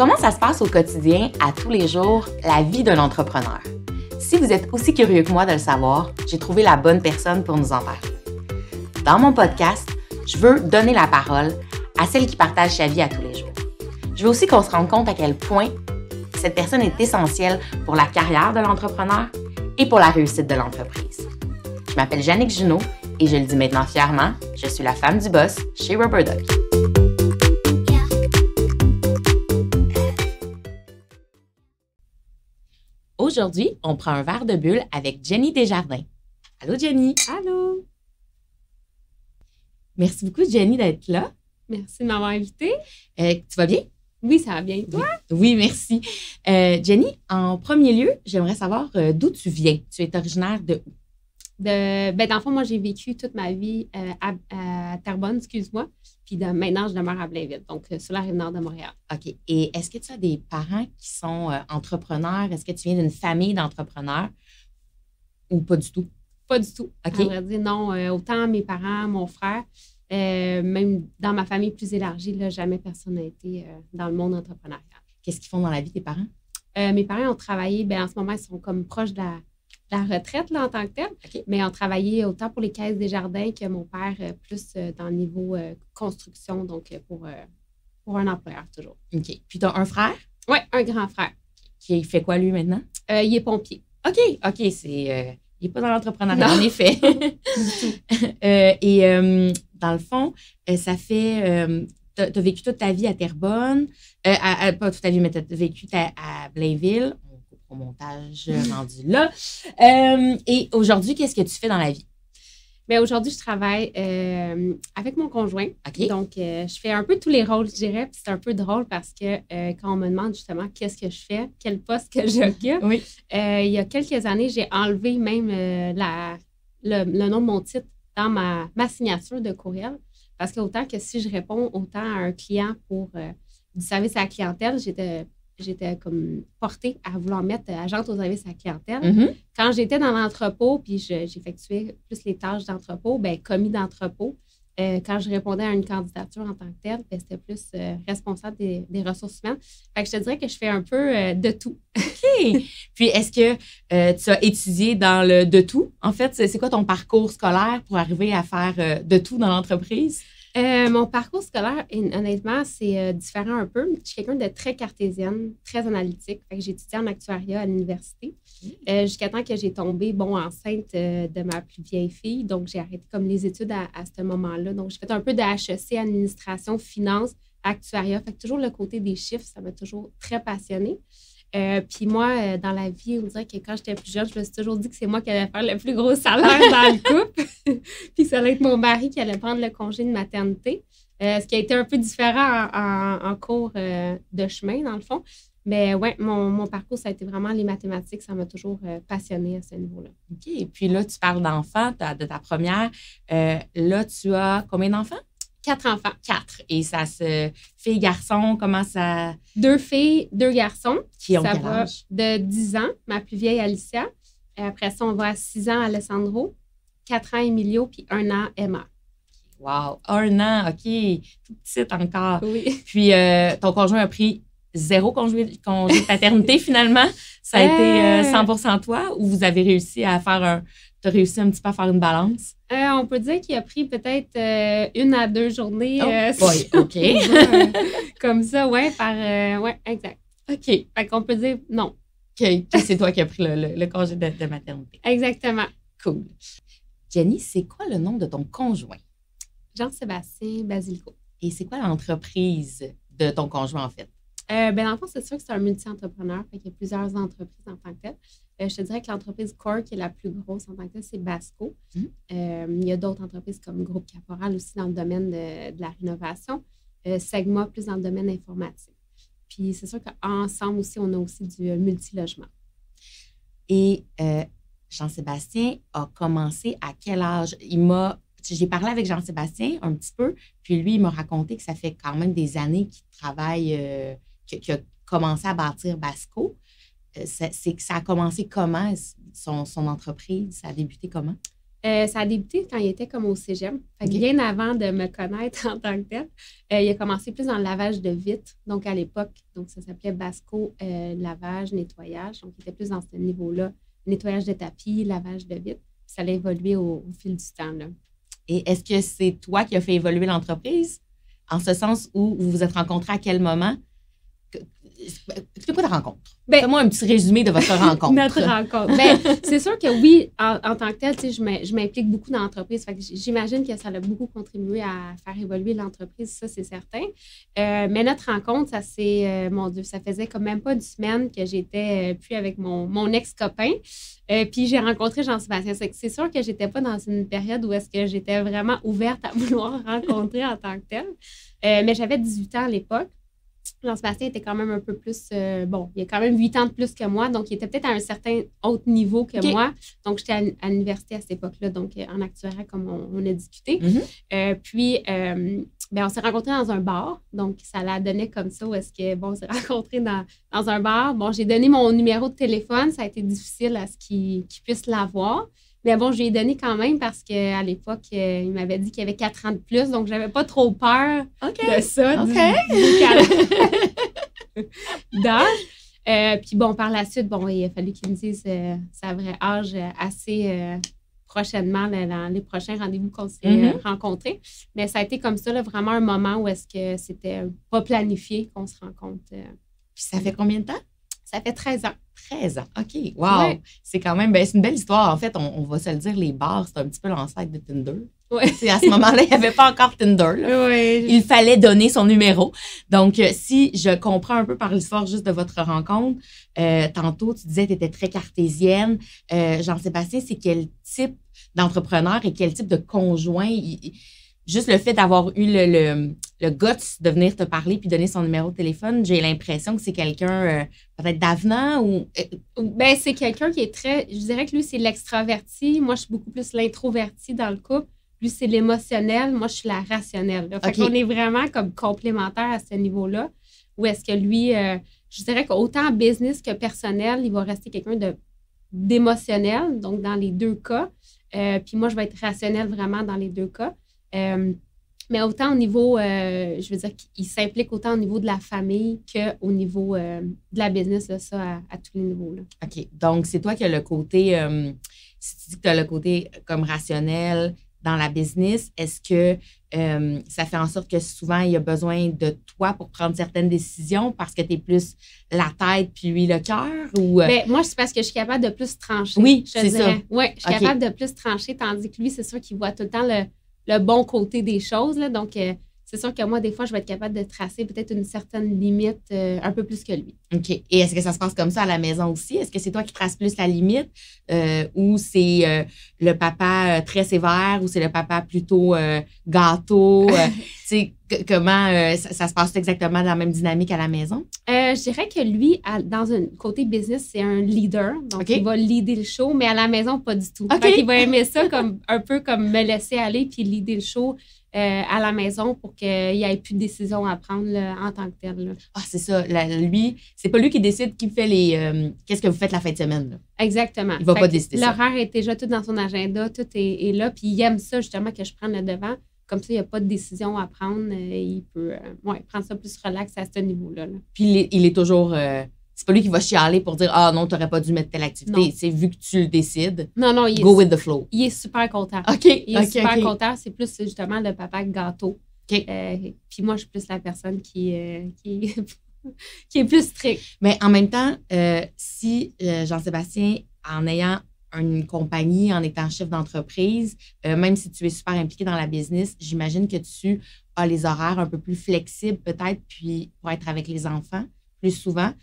Comment ça se passe au quotidien, à tous les jours, la vie d'un entrepreneur? Si vous êtes aussi curieux que moi de le savoir, j'ai trouvé la bonne personne pour nous en parler. Dans mon podcast, je veux donner la parole à celle qui partage sa vie à tous les jours. Je veux aussi qu'on se rende compte à quel point cette personne est essentielle pour la carrière de l'entrepreneur et pour la réussite de l'entreprise. Je m'appelle Jannick Junot et je le dis maintenant fièrement, je suis la femme du boss chez Rubber Aujourd'hui, on prend un verre de bulle avec Jenny Desjardins. Allô Jenny? Allô? Merci beaucoup Jenny d'être là. Merci de m'avoir invitée. Euh, tu vas bien? Oui, ça va bien. Toi? Oui, merci. Euh, Jenny, en premier lieu, j'aimerais savoir euh, d'où tu viens? Tu es originaire de où? De, ben, dans le fond, moi, j'ai vécu toute ma vie à, à, Terrebonne, excuse-moi. Puis de, maintenant, je demeure à Blainville, donc sur la rive nord de Montréal. OK. Et est-ce que tu as des parents qui sont entrepreneurs? Est-ce que tu viens d'une famille d'entrepreneurs? Ou pas du tout? Pas du tout. OK. À vrai dire, non. autant mes parents, mon frère, euh, même dans ma famille plus élargie, là, jamais personne n'a été euh, dans le monde entrepreneurial. Qu'est-ce qu'ils font dans la vie, tes parents? Euh, mes parents ont travaillé, ben, en ce moment, ils sont comme proches de la, retraite là, en tant que tel, mais ont travaillé autant pour les caisses des jardins que mon père, plus dans le niveau construction, donc pour, pour un employeur toujours. OK. Puis tu as un frère? Oui, un grand frère. Qui fait quoi, lui, maintenant? il est pompier. OK, OK, c'est. il n'est pas dans l'entrepreneuriat, en effet. et dans le fond, euh, ça fait. Euh, tu as, vécu toute ta vie à Terrebonne, euh, pas toute ta vie, mais tu as vécu à Blainville. Au montage rendu là. et aujourd'hui, qu'est-ce que tu fais dans la vie? Bien, aujourd'hui, je travaille avec mon conjoint. Donc, je fais un peu tous les rôles, je dirais. Puis c'est un peu drôle parce que quand on me demande justement qu'est-ce que je fais, quel poste que j'occupe, oui. il y a quelques années, j'ai enlevé même la, le, nom de mon titre dans ma, ma signature de courriel. Parce que autant que si je réponds autant à un client pour euh, du service à la clientèle, j'étais j'étais comme portée à vouloir mettre agente au service à la clientèle. Mm-hmm. Quand j'étais dans l'entrepôt, puis j'effectuais plus les tâches d'entrepôt, ben commis d'entrepôt, euh, quand je répondais à une candidature en tant que telle, ben, c'était plus euh, responsable des, ressources humaines. Fait que je te dirais que je fais un peu euh, de tout. OK. Puis, est-ce que tu as étudié dans le de tout? En fait, c'est quoi ton parcours scolaire pour arriver à faire de tout dans l'entreprise? Euh, mon parcours scolaire, honnêtement, c'est euh, différent un peu. Je suis quelqu'un de très cartésienne, très analytique. j'ai étudié en actuariat à l'université mmh. euh, jusqu'à temps que j'ai tombé bon, enceinte de ma plus vieille fille. Donc, j'ai arrêté comme les études à, à ce moment-là. Donc, j'ai fait un peu de HEC, administration, finance, actuariat. Fait que toujours le côté des chiffres, ça m'a toujours très passionnée. Euh, puis moi, euh, dans la vie, on dirait que quand j'étais plus jeune, je me suis toujours dit que c'est moi qui allais faire le plus gros salaire dans le couple. puis ça allait être mon mari qui allait prendre le congé de maternité. Euh, ce qui a été un peu différent en, cours de chemin, dans le fond. Mais ouais, mon, parcours, ça a été vraiment les mathématiques. Ça m'a toujours passionné à ce niveau-là. OK. Et puis là, tu parles d'enfants, de ta première. là, tu as combien d'enfants? Quatre enfants. Quatre. Et ça se. Filles, garçons, comment ça? Deux filles, deux garçons. Qui ont ça quel va de 10 ans, ma plus vieille Alicia. Et après ça, on va à 6 ans Alessandro, 4 ans Emilio, puis un an Emma. Wow, un an, OK. Tout petit encore. Oui. Puis euh, ton conjoint a pris zéro congé, de paternité finalement. Ça a été 100% euh, toi ou vous avez réussi à faire un, tu as réussi un petit peu à faire une balance? Euh, on peut dire qu'il a pris peut-être euh, une à deux journées. Oh, euh, oui, OK. comme ça, oui, par. oui, exact. OK. Fait qu'on peut dire non. OK. C'est toi qui as pris le, congé de, maternité. Exactement. Cool. Jenny, c'est quoi le nom de ton conjoint? Jean-Sébastien Basilico. Et c'est quoi l'entreprise de ton conjoint, en fait? ben, dans le fond, c'est sûr que c'est un multi-entrepreneur. Il y a plusieurs entreprises en tant que telles. Euh, je te dirais que l'entreprise Core, qui est la plus grosse en tant que telle, c'est Basco. Mmh. Euh, il y a d'autres entreprises comme Groupe Caporal aussi dans le domaine de, la rénovation. Euh, Segma plus dans le domaine informatique. Puis c'est sûr qu'ensemble aussi, on a aussi du multilogement. Et Jean-Sébastien a commencé à quel âge? Il m'a. J'ai parlé avec Jean-Sébastien un petit peu, puis lui, il m'a raconté que ça fait quand même des années qu'il travaille, qu'il a commencé à bâtir Basco. Euh, c'est que ça a commencé comment, son, son, entreprise? Ça a débuté comment? Euh, ça a débuté quand il était comme au cégep. Fait que Ok. Bien avant de me connaître en tant que tel, euh, il a commencé plus dans le lavage de vitres. Donc, à l'époque, donc ça s'appelait Basco euh, lavage, nettoyage. Donc, il était plus dans ce niveau-là. Nettoyage de tapis, lavage de vitres. Ça a évolué au, au fil du temps. Là. Et est-ce que c'est toi qui as fait évoluer l'entreprise? En ce sens où vous vous êtes rencontrés à quel moment? Que- Explique-moi ta rencontre. Ben- Fais-moi un petit résumé de votre rencontre. Notre rencontre. Ben, c'est sûr que oui, en, en tant que tel, je m'im- je m'implique beaucoup dans l'entreprise. J'imagine que ça a beaucoup contribué à faire évoluer l'entreprise, ça, c'est certain. Euh, mais notre rencontre, ça c'est, euh, mon Dieu, ça faisait comme même pas une semaine que j'étais euh, plus avec mon, mon ex-copain. Euh, puis j'ai rencontré Jean-Sébastien. C'est C'est sûr que j'étais pas dans une période où est-ce que j'étais vraiment ouverte à vouloir rencontrer en tant que tel. Mais j'avais 18 ans à l'époque. Jean-Sébastien était quand même un peu plus. euh, bon, il a quand même 8 ans de plus que moi, donc il était peut-être à un certain autre niveau que moi. Donc, j'étais à, à l'université à cette époque-là, donc euh, en actuariat, comme on, on a discuté. Mhm. Euh, puis, euh, ben, on s'est rencontrés dans un bar, donc ça l'a donné comme ça, où est-ce que, bon, on s'est rencontrés dans, dans un bar. Bon, j'ai donné mon numéro de téléphone, ça a été difficile à ce qu'il qu'il puisse l'avoir. Mais bon, je lui ai donné quand même parce qu'à l'époque, euh, il m'avait dit qu'il avait 4 ans de plus, donc j'avais pas trop peur OK. de ça, du- OK. du d'âge. Euh, puis bon, par la suite, bon, il a fallu qu'il me dise euh, sa vrai âge euh, assez euh, prochainement, là, dans les prochains rendez-vous qu'on s'est Mhm. euh, rencontrés. Mais ça a été comme ça, là, vraiment un moment où est-ce que c'était pas planifié qu'on se rencontre. Puis ça fait combien de temps? Ça fait 13 ans. 13 ans. OK. Wow. Ouais. C'est quand même, ben, c'est une belle histoire. En fait, on, on va se le dire, les bars, c'est un petit peu l'ancêtre de Tinder. Ouais. À ce moment-là, il n'y avait pas encore Tinder. Oui. Il fallait donner son numéro. Donc, euh, si je comprends un peu par l'histoire juste de votre rencontre, euh, tantôt, tu disais que tu étais très cartésienne. Euh, Jean-Sébastien, c'est quel type d'entrepreneur et quel type de conjoint? Il- juste le fait d'avoir eu le, le, le guts de venir te parler puis donner son numéro de téléphone, j'ai l'impression que c'est quelqu'un euh, peut-être d'avenant ou... euh, Ben, c'est quelqu'un qui est très. Je dirais que lui, c'est l'extraverti. Moi, je suis beaucoup plus l'introverti dans le couple. Lui, c'est l'émotionnel. Moi, je suis la rationnelle. là. Fait qu'on est vraiment comme complémentaires à ce niveau-là. Ou est-ce que lui, euh, je dirais qu'autant en business que personnel, il va rester quelqu'un de d'émotionnel, donc dans les deux cas. Puis moi, je vais être rationnel vraiment dans les deux cas. Euh, mais autant au niveau, euh, je veux dire qu'il s'implique autant au niveau de la famille qu'au niveau euh, de la business, là, ça, à, à tous les niveaux. Là. OK. Donc, c'est toi qui as le côté, si tu dis que tu as le côté comme rationnel dans la business, est-ce que euh, ça fait en sorte que souvent, il y a besoin de toi pour prendre certaines décisions parce que tu es plus la tête puis lui le cœur? Ou, euh, Ben, moi, c'est parce que je suis capable de plus trancher. Oui, c'est ça. Oui, je suis capable de plus trancher, tandis que lui, c'est sûr qu'il voit tout le temps le, le bon côté des choses. Là. Donc, euh, c'est sûr que moi, des fois, je vais être capable de tracer peut-être une certaine limite euh, un peu plus que lui. OK. Et est-ce que ça se passe comme ça à la maison aussi? Est-ce que c'est toi qui traces plus la limite euh, ou c'est euh, le papa très sévère ou c'est le papa plutôt gâteau? Tu sais, comment ça, ça se passe exactement dans la même dynamique à la maison? Je dirais que lui, à- dans un côté business, c'est un leader. Donc, il va leader le show, mais à la maison, pas du tout. OK. Fait qu'il va aimer ça comme, un peu comme me laisser aller puis leader le show euh, à la maison pour qu'il n'y ait plus de décision à prendre là, en tant que tel. là. Ah, c'est ça. Lui, c'est pas lui qui décide qui fait les. euh, Qu'est-ce que vous faites la fin de semaine? là. Exactement. Il va Fait pas décider ça. L'horaire est déjà tout dans son agenda, tout est, est là. Puis il aime ça, justement, que je prenne le devant. Comme ça, il n'y a pas de décision à prendre. euh, il peut euh, ouais, prendre ça plus relax à ce niveau-là. là. Puis il est, il est toujours. C'est pas lui qui va chialer pour dire Ah non, t'aurais pas dû mettre telle activité. C'est vu que tu le décides. Non, non, il est, Go with the flow. il est super content. OK. Il est super content. C'est plus justement le papa gâteau. OK. Euh, puis moi, je suis plus la personne qui, euh, qui, qui est plus stricte. Mais en même temps, euh, si euh, Jean-Sébastien, en ayant une compagnie, en étant chef d'entreprise, euh, même si tu es super impliqué dans la business, j'imagine que tu as les horaires un peu plus flexibles peut-être, puis pour être avec les enfants plus souvent.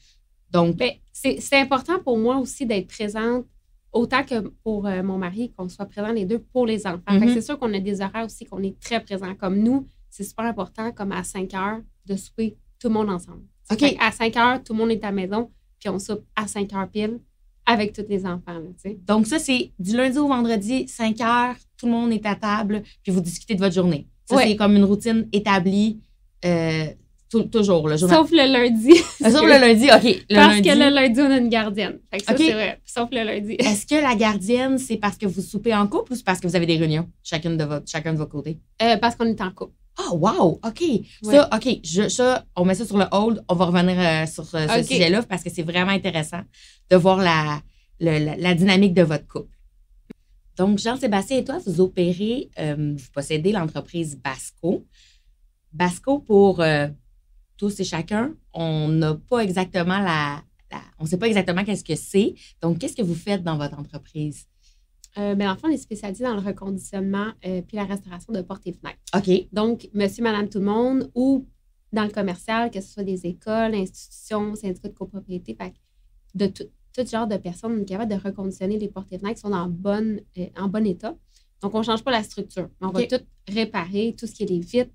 Donc, Ben, c'est important pour moi aussi d'être présente autant que pour euh, mon mari, qu'on soit présent les deux pour les enfants. Mhm. C'est sûr qu'on a des horaires aussi qu'on est très présent. Comme nous, c'est super important, comme à 5 heures, de souper tout le monde ensemble. OK. À 5 heures, tout le monde est à la maison, puis on soupe à 5 heures pile avec tous les enfants. là, donc ça, c'est du lundi au vendredi, 5 heures, tout le monde est à table, puis vous discutez de votre journée. Ça, Ouais. c'est comme une routine établie. euh, toujours, là. Sauf le lundi. Sauf le lundi, OK. Le parce lundi. que le lundi, on a une gardienne. Fait que ça, c'est vrai. Sauf le lundi. Est-ce que la gardienne, c'est parce que vous soupez en couple ou c'est parce que vous avez des réunions, chacune de votre, chacun de vos côtés? Euh, parce qu'on est en couple. Ah, wow! OK. Ça, OK. Je, ça, on met ça sur le hold. On va revenir euh, sur euh, ce sujet-là parce que c'est vraiment intéressant de voir la, le- la, la dynamique de votre couple. Donc, Jean-Sébastien et toi, vous opérez, vous possédez l'entreprise Basco. Basco, pour tous et chacun, on n'a pas exactement la, la- on ne sait pas exactement qu'est-ce que c'est. Donc, qu'est-ce que vous faites dans votre entreprise? Euh, ben, en fait, on est spécialisé dans le reconditionnement euh, puis la restauration de portes et fenêtres. OK. Donc, monsieur, madame, tout le monde ou dans le commercial, que ce soit des écoles, institutions, syndicats de copropriété, fait de tout, tout genre de personnes capables de reconditionner les portes et fenêtres qui sont en, bonne, euh, en bon état. Donc, on ne change pas la structure. mais On va tout réparer, tout ce qui est les vitres,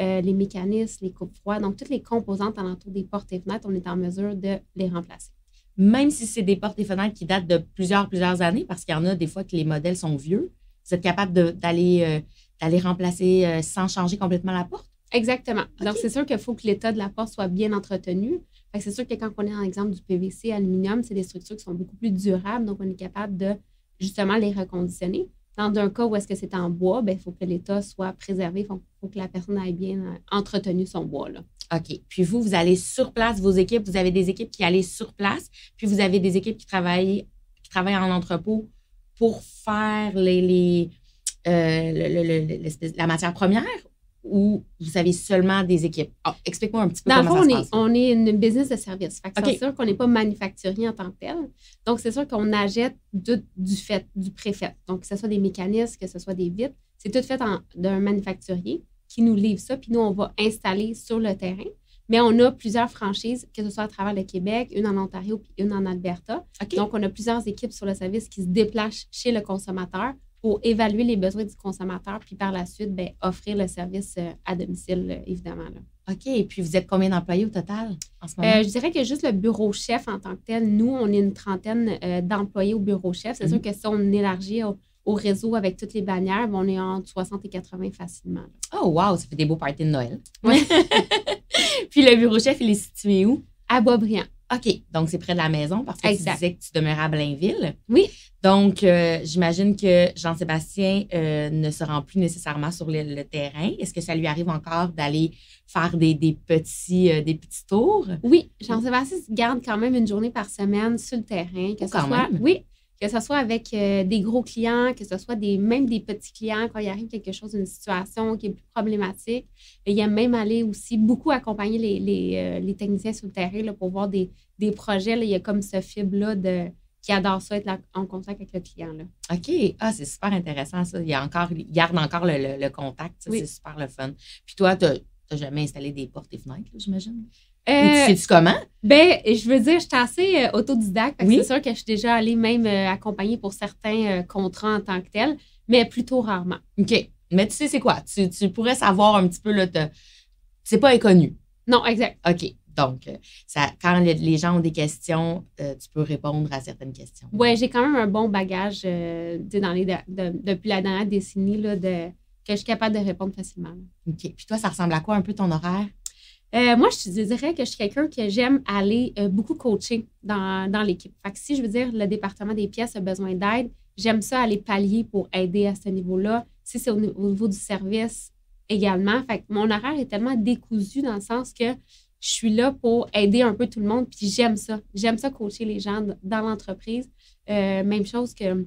euh, les mécanismes, les coupes froides. Donc, toutes les composantes alentour des portes et fenêtres, on est en mesure de les remplacer. même si c'est des portes et fenêtres qui datent de plusieurs, plusieurs années, parce qu'il y en a des fois que les modèles sont vieux, vous êtes capable d'aller euh, remplacer euh, sans changer complètement la porte? Exactement. Donc, c'est sûr qu'il faut que l'état de la porte soit bien entretenu. C'est sûr que quand on est dans l'exemple du PVC, aluminium, c'est des structures qui sont beaucoup plus durables. Donc, on est capable de justement les reconditionner. Dans un cas où est-ce que c'est en bois, ben, il faut que l'état soit préservé. Il faut, que la personne ait bien euh, entretenu son bois. Là. OK. Puis vous, vous allez sur place, vos équipes, vous avez des équipes qui allaient sur place, puis vous avez des équipes qui travaillent, qui en entrepôt pour faire les, euh, la matière première ou vous avez seulement des équipes? Ah, Explique-moi un petit peu Dans comment fond, on ça se est, passe. on est une business de service. Fait que OK. C'est sûr qu'on n'est pas manufacturier en tant que tel. Donc, c'est sûr qu'on achète de- du fait, du préfet. Donc, que ce soit des mécanismes, que ce soit des vitres, c'est tout fait d'un manufacturier qui nous livre ça, puis nous, on va installer sur le terrain. Mais on a plusieurs franchises, que ce soit à travers le Québec, une en Ontario puis une en Alberta. Donc, on a plusieurs équipes sur le service qui se déplacent chez le consommateur pour évaluer les besoins du consommateur, puis par la suite, ben, offrir le service euh, à domicile, euh, évidemment. là. OK. Et puis vous êtes combien d'employés au total en ce moment? Euh, je dirais que juste le bureau chef en tant que tel, nous, on est une trentaine euh, d'employés au bureau chef. C'est Mhm. sûr que si on élargit au, au réseau avec toutes les bannières, ben, on est entre 60 et 80 facilement. là. Oh, wow, ça fait des beaux parties de Noël. Ouais. puis le bureau chef, il est situé où? À Boisbriand. OK. Donc, c'est près de la maison parce que Exact. tu disais que tu demeurais à Blainville. Oui. Donc, euh, j'imagine que Jean-Sébastien euh, ne se rend plus nécessairement sur le, le terrain. Est-ce que ça lui arrive encore d'aller faire des, des petits, euh, des petits tours? Oui, Jean-Sébastien garde quand même une journée par semaine sur le terrain. Que Oh, ce quand soit, même. Oui, que ce soit avec euh, des gros clients, que ce soit des, même des petits clients quand il arrive quelque chose, une situation qui est plus problématique. Il aime même aller aussi beaucoup accompagner les, les, euh, les techniciens sur le terrain là, pour voir des, des projets. là. Il y a comme ce fibre-là de, qui adore ça, être là- en contact avec le client. Là. OK. Ah, c'est super intéressant, ça. Il, y a encore, il garde encore le, le- le contact. Oui. C'est super le fun. Puis toi, tu n'as jamais installé des portes et fenêtres, j'imagine? Euh, tu sais-tu comment? Ben, je veux dire, je suis assez euh, autodidacte. Oui. C'est sûr que je suis déjà allée même euh, accompagner pour certains euh, contrats en tant que tel, mais plutôt rarement. OK. Mais tu sais, c'est quoi? Tu, tu pourrais savoir un petit peu, là, c'est pas inconnu. Non, exact. OK. Donc, euh, ça, quand le- les gens ont des questions, euh, tu peux répondre à certaines questions. Ouais, j'ai quand même un bon bagage tu sais, dans les, de- de- depuis la dernière décennie là, de, que je suis capable de répondre facilement. là. OK. Puis toi, ça ressemble à quoi un peu ton horaire? Euh, moi, je te dirais que je suis quelqu'un que j'aime aller euh, beaucoup coacher dans, dans l'équipe. Fait que si je veux dire le département des pièces a besoin d'aide, j'aime ça aller pallier pour aider à ce niveau-là. Si c'est au, ni- au niveau du service également. Mon horaire est tellement décousu dans le sens que je suis là pour aider un peu tout le monde, puis j'aime ça. J'aime ça coacher les gens dans l'entreprise. Euh, même chose que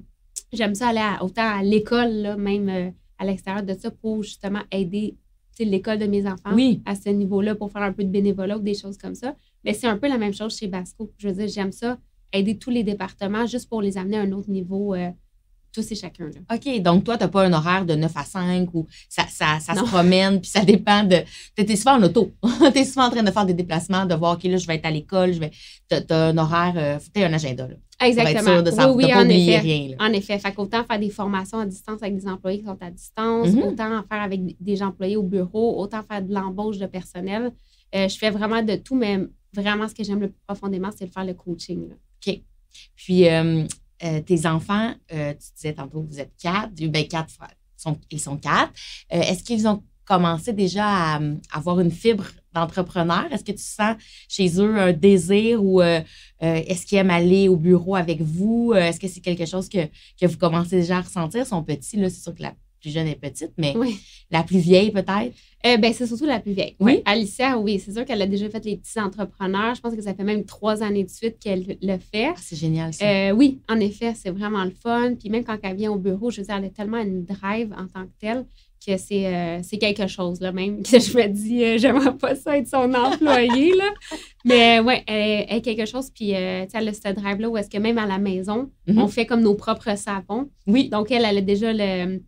j'aime ça aller autant à l'école, même à l'extérieur de ça, pour justement aider l'école de mes enfants Oui. à ce niveau-là pour faire un peu de bénévolat ou des choses comme ça. Mais c'est un peu la même chose chez Basco. Je veux dire, j'aime ça, aider tous les départements juste pour les amener à un autre niveau, euh, tous et chacun. Là. OK. Donc, toi, tu n'as pas un horaire de 9 à 5 ou ça, ça, ça se promène, puis ça dépend de. Tu es souvent en auto. tu es souvent en train de faire des déplacements, de voir, OK, là, je vais être à l'école, je vais. Tu as, un horaire, euh, tu un agenda, là. Exactement. de oui, oui, en effet. rien. En effet. Fait qu'autant faire des formations à distance avec des employés qui sont à distance, Mhm. autant en faire avec des employés au bureau, autant faire de l'embauche de personnel. Euh, je fais vraiment de tout, mais vraiment, ce que j'aime le plus profondément, c'est de faire le coaching. là. Puis, euh, euh, tes enfants, euh, tu disais tantôt, vous êtes quatre, ben quatre frères. Ils sont quatre. Euh, Est-ce qu'ils ont commencé déjà à, avoir une fibre d'entrepreneur? Est-ce que tu sens chez eux un désir ou euh, euh, est-ce qu'ils aiment aller au bureau avec vous? Euh, est-ce que c'est quelque chose que, que, vous commencez déjà à ressentir? Ils sont petits, là, c'est sûr que la plus jeune est petite, mais la plus vieille peut-être? ben, c'est surtout la plus vieille. Oui? Alicia, oui, c'est sûr qu'elle a déjà fait les petits entrepreneurs. Je pense que ça fait même trois années de suite qu'elle le fait. Ah, c'est génial, ça. oui, en effet, c'est vraiment le fun. Puis même quand elle vient au bureau, je veux dire, elle a tellement une drive en tant que telle que euh, c'est quelque chose, là, même, que je me dis, euh, j'aimerais pas ça être son employé, là. Mais ouais, elle, est quelque chose, puis euh, elle a ce drive-là où est-ce que même à la maison, mm-hmm. on fait comme nos propres savons. Oui. Donc, elle, elle a déjà le.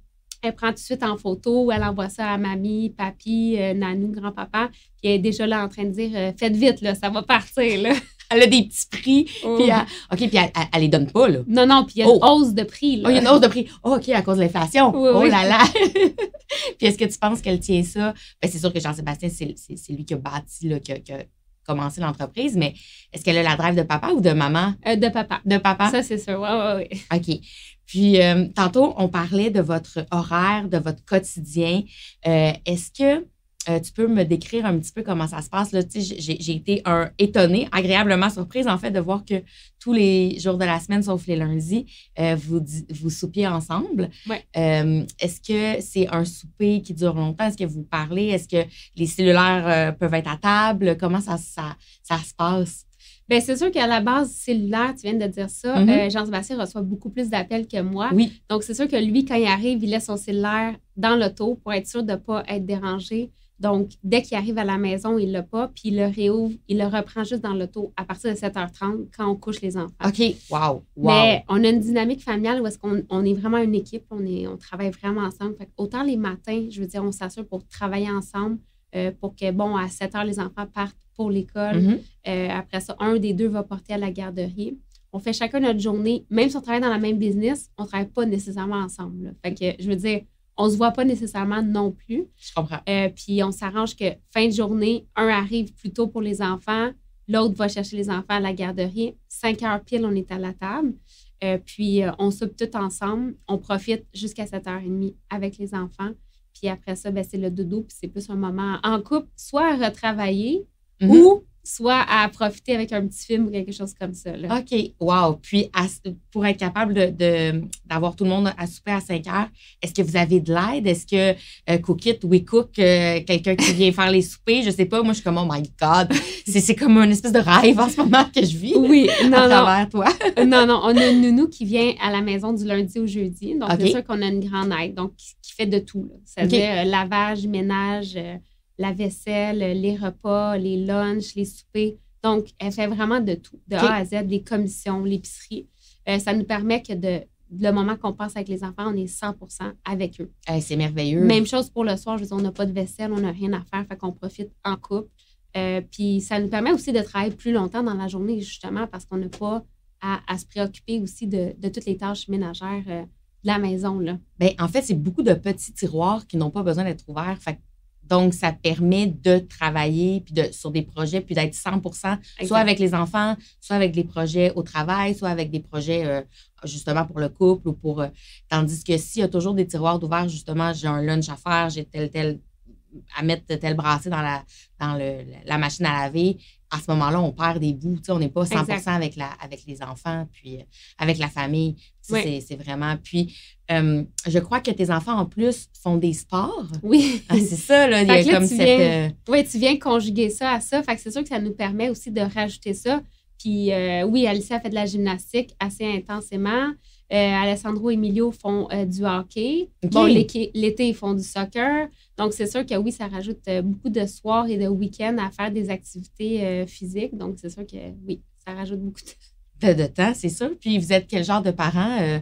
Elle prend tout de suite en photo, elle envoie ça à mamie, papy, nanou, grand-papa, puis elle est déjà là en train de dire Faites vite, là, ça va partir, là elle a des petits prix. Oh. Puis OK, puis elle, elle, les donne pas, là. Non, non, puis il y a une oh. hausse de prix, là. Oh, il y a une hausse de prix. Oh, OK, à cause de l'inflation. oh là là. puis est-ce que tu penses qu'elle tient ça? Ben, c'est sûr que Jean-Sébastien, c'est lui qui a bâti, là, qui a, commencé l'entreprise, mais est-ce qu'elle a la drive de papa ou de maman? Euh, de papa. De papa? Ça, c'est sûr. Oui, oui, oui. OK. Puis, euh, tantôt, on parlait de votre horaire, de votre quotidien. Euh, est-ce que euh, tu peux me décrire un petit peu comment ça se passe? J'ai, été un, étonnée, agréablement surprise, en fait, de voir que tous les jours de la semaine, sauf les lundis, vous, vous soupiez ensemble. Est-ce que c'est un souper qui dure longtemps? Est-ce que vous parlez? Est-ce que les cellulaires peuvent être à table? Comment ça, ça, ça se passe? Bien, c'est sûr qu'à la base cellulaire, tu viens de dire ça, mm-hmm. Jean-Sébastien reçoit beaucoup plus d'appels que moi. Oui. Donc, c'est sûr que lui, quand il arrive, il laisse son cellulaire dans l'auto pour être sûr de ne pas être dérangé. Donc, dès qu'il arrive à la maison, il ne l'a pas, puis il le réouvre, il le reprend juste dans l'auto à partir de 7h30 quand on couche les enfants. OK, wow, Mais on a une dynamique familiale où est-ce qu'on on est vraiment une équipe, on, est, on travaille vraiment ensemble. autant les matins, je veux dire, on s'assure pour travailler ensemble euh, pour que, bon, à 7h, les enfants partent pour l'école. Mm-hmm. Euh, après ça, un des deux va porter à la garderie. On fait chacun notre journée. Même si on travaille dans la même business, on ne travaille pas nécessairement ensemble. Fait que, je veux dire, on se voit pas nécessairement non plus. Je comprends. Euh, puis on s'arrange que fin de journée, un arrive plus tôt pour les enfants, l'autre va chercher les enfants à la garderie. Cinq heures pile, on est à la table. Euh, puis euh, on soupe tout ensemble. On profite jusqu'à 7h30 avec les enfants. Puis après ça, ben, c'est le dodo, puis c'est plus un moment en couple, soit à retravailler ou soit à profiter avec un petit film ou quelque chose comme ça. OK. Wow. Puis, pour être capable d'avoir tout le monde à souper à 5 heures, est-ce que vous avez de l'aide? Est-ce que euh, Cook It, We Cook, euh, quelqu'un qui vient faire les soupers? Je sais pas. Moi, je suis comme, oh my God. C'est comme une espèce de rêve en ce moment que je vis. Oui. Non, à travers toi. non, non. On a une nounou qui vient à la maison du lundi au jeudi. Donc, c'est sûr qu'on a une grande aide. Donc, qui fait de tout. C'est-à-dire euh, lavage, ménage, la vaisselle, les repas, les lunchs, les soupers. Donc, elle fait vraiment de tout, de A à Z, les commissions, l'épicerie. Euh, ça nous permet que de, le moment qu'on passe avec les enfants, on est 100% avec eux. c'est merveilleux. Même chose pour le soir. Je veux dire, on n'a pas de vaisselle, on n'a rien à faire, fait qu'on profite en couple. Euh, puis ça nous permet aussi de travailler plus longtemps dans la journée, justement, parce qu'on n'a pas à, se préoccuper aussi de, toutes les tâches ménagères euh, de la maison. Là. Bien, en fait, c'est beaucoup de petits tiroirs qui n'ont pas besoin d'être ouverts. Fait donc, ça permet de travailler puis de, sur des projets, puis d'être 100% soit avec les enfants, soit avec des projets au travail, soit avec des projets euh, justement pour le couple ou pour. Euh, tandis que s'il y a toujours des tiroirs d'ouvert, justement, j'ai un lunch à faire, j'ai tel, tel à mettre tel bracelet dans la, dans le, la machine à laver, à ce moment-là, on perd des bouts. On n'est pas 100 avec, la, avec les enfants, puis euh, avec la famille. C'est vraiment. Puis, euh, je crois que tes enfants, en plus, font des sports. Oui. Ah, c'est ça, là. Il y a comme cette. Euh, oui, tu viens conjuguer ça à ça. Fait que c'est sûr que ça nous permet aussi de rajouter ça. Puis, oui, Alicia fait de la gymnastique assez intensément. Alessandro et Emilio font du hockey. Bon, l'été, ils font du soccer. Donc, c'est sûr que oui, ça rajoute euh, beaucoup de soirs et de week-ends à faire des activités euh, physiques. Donc, c'est sûr que oui, ça rajoute beaucoup de, de temps, c'est sûr. Puis, vous êtes quel genre de parents euh,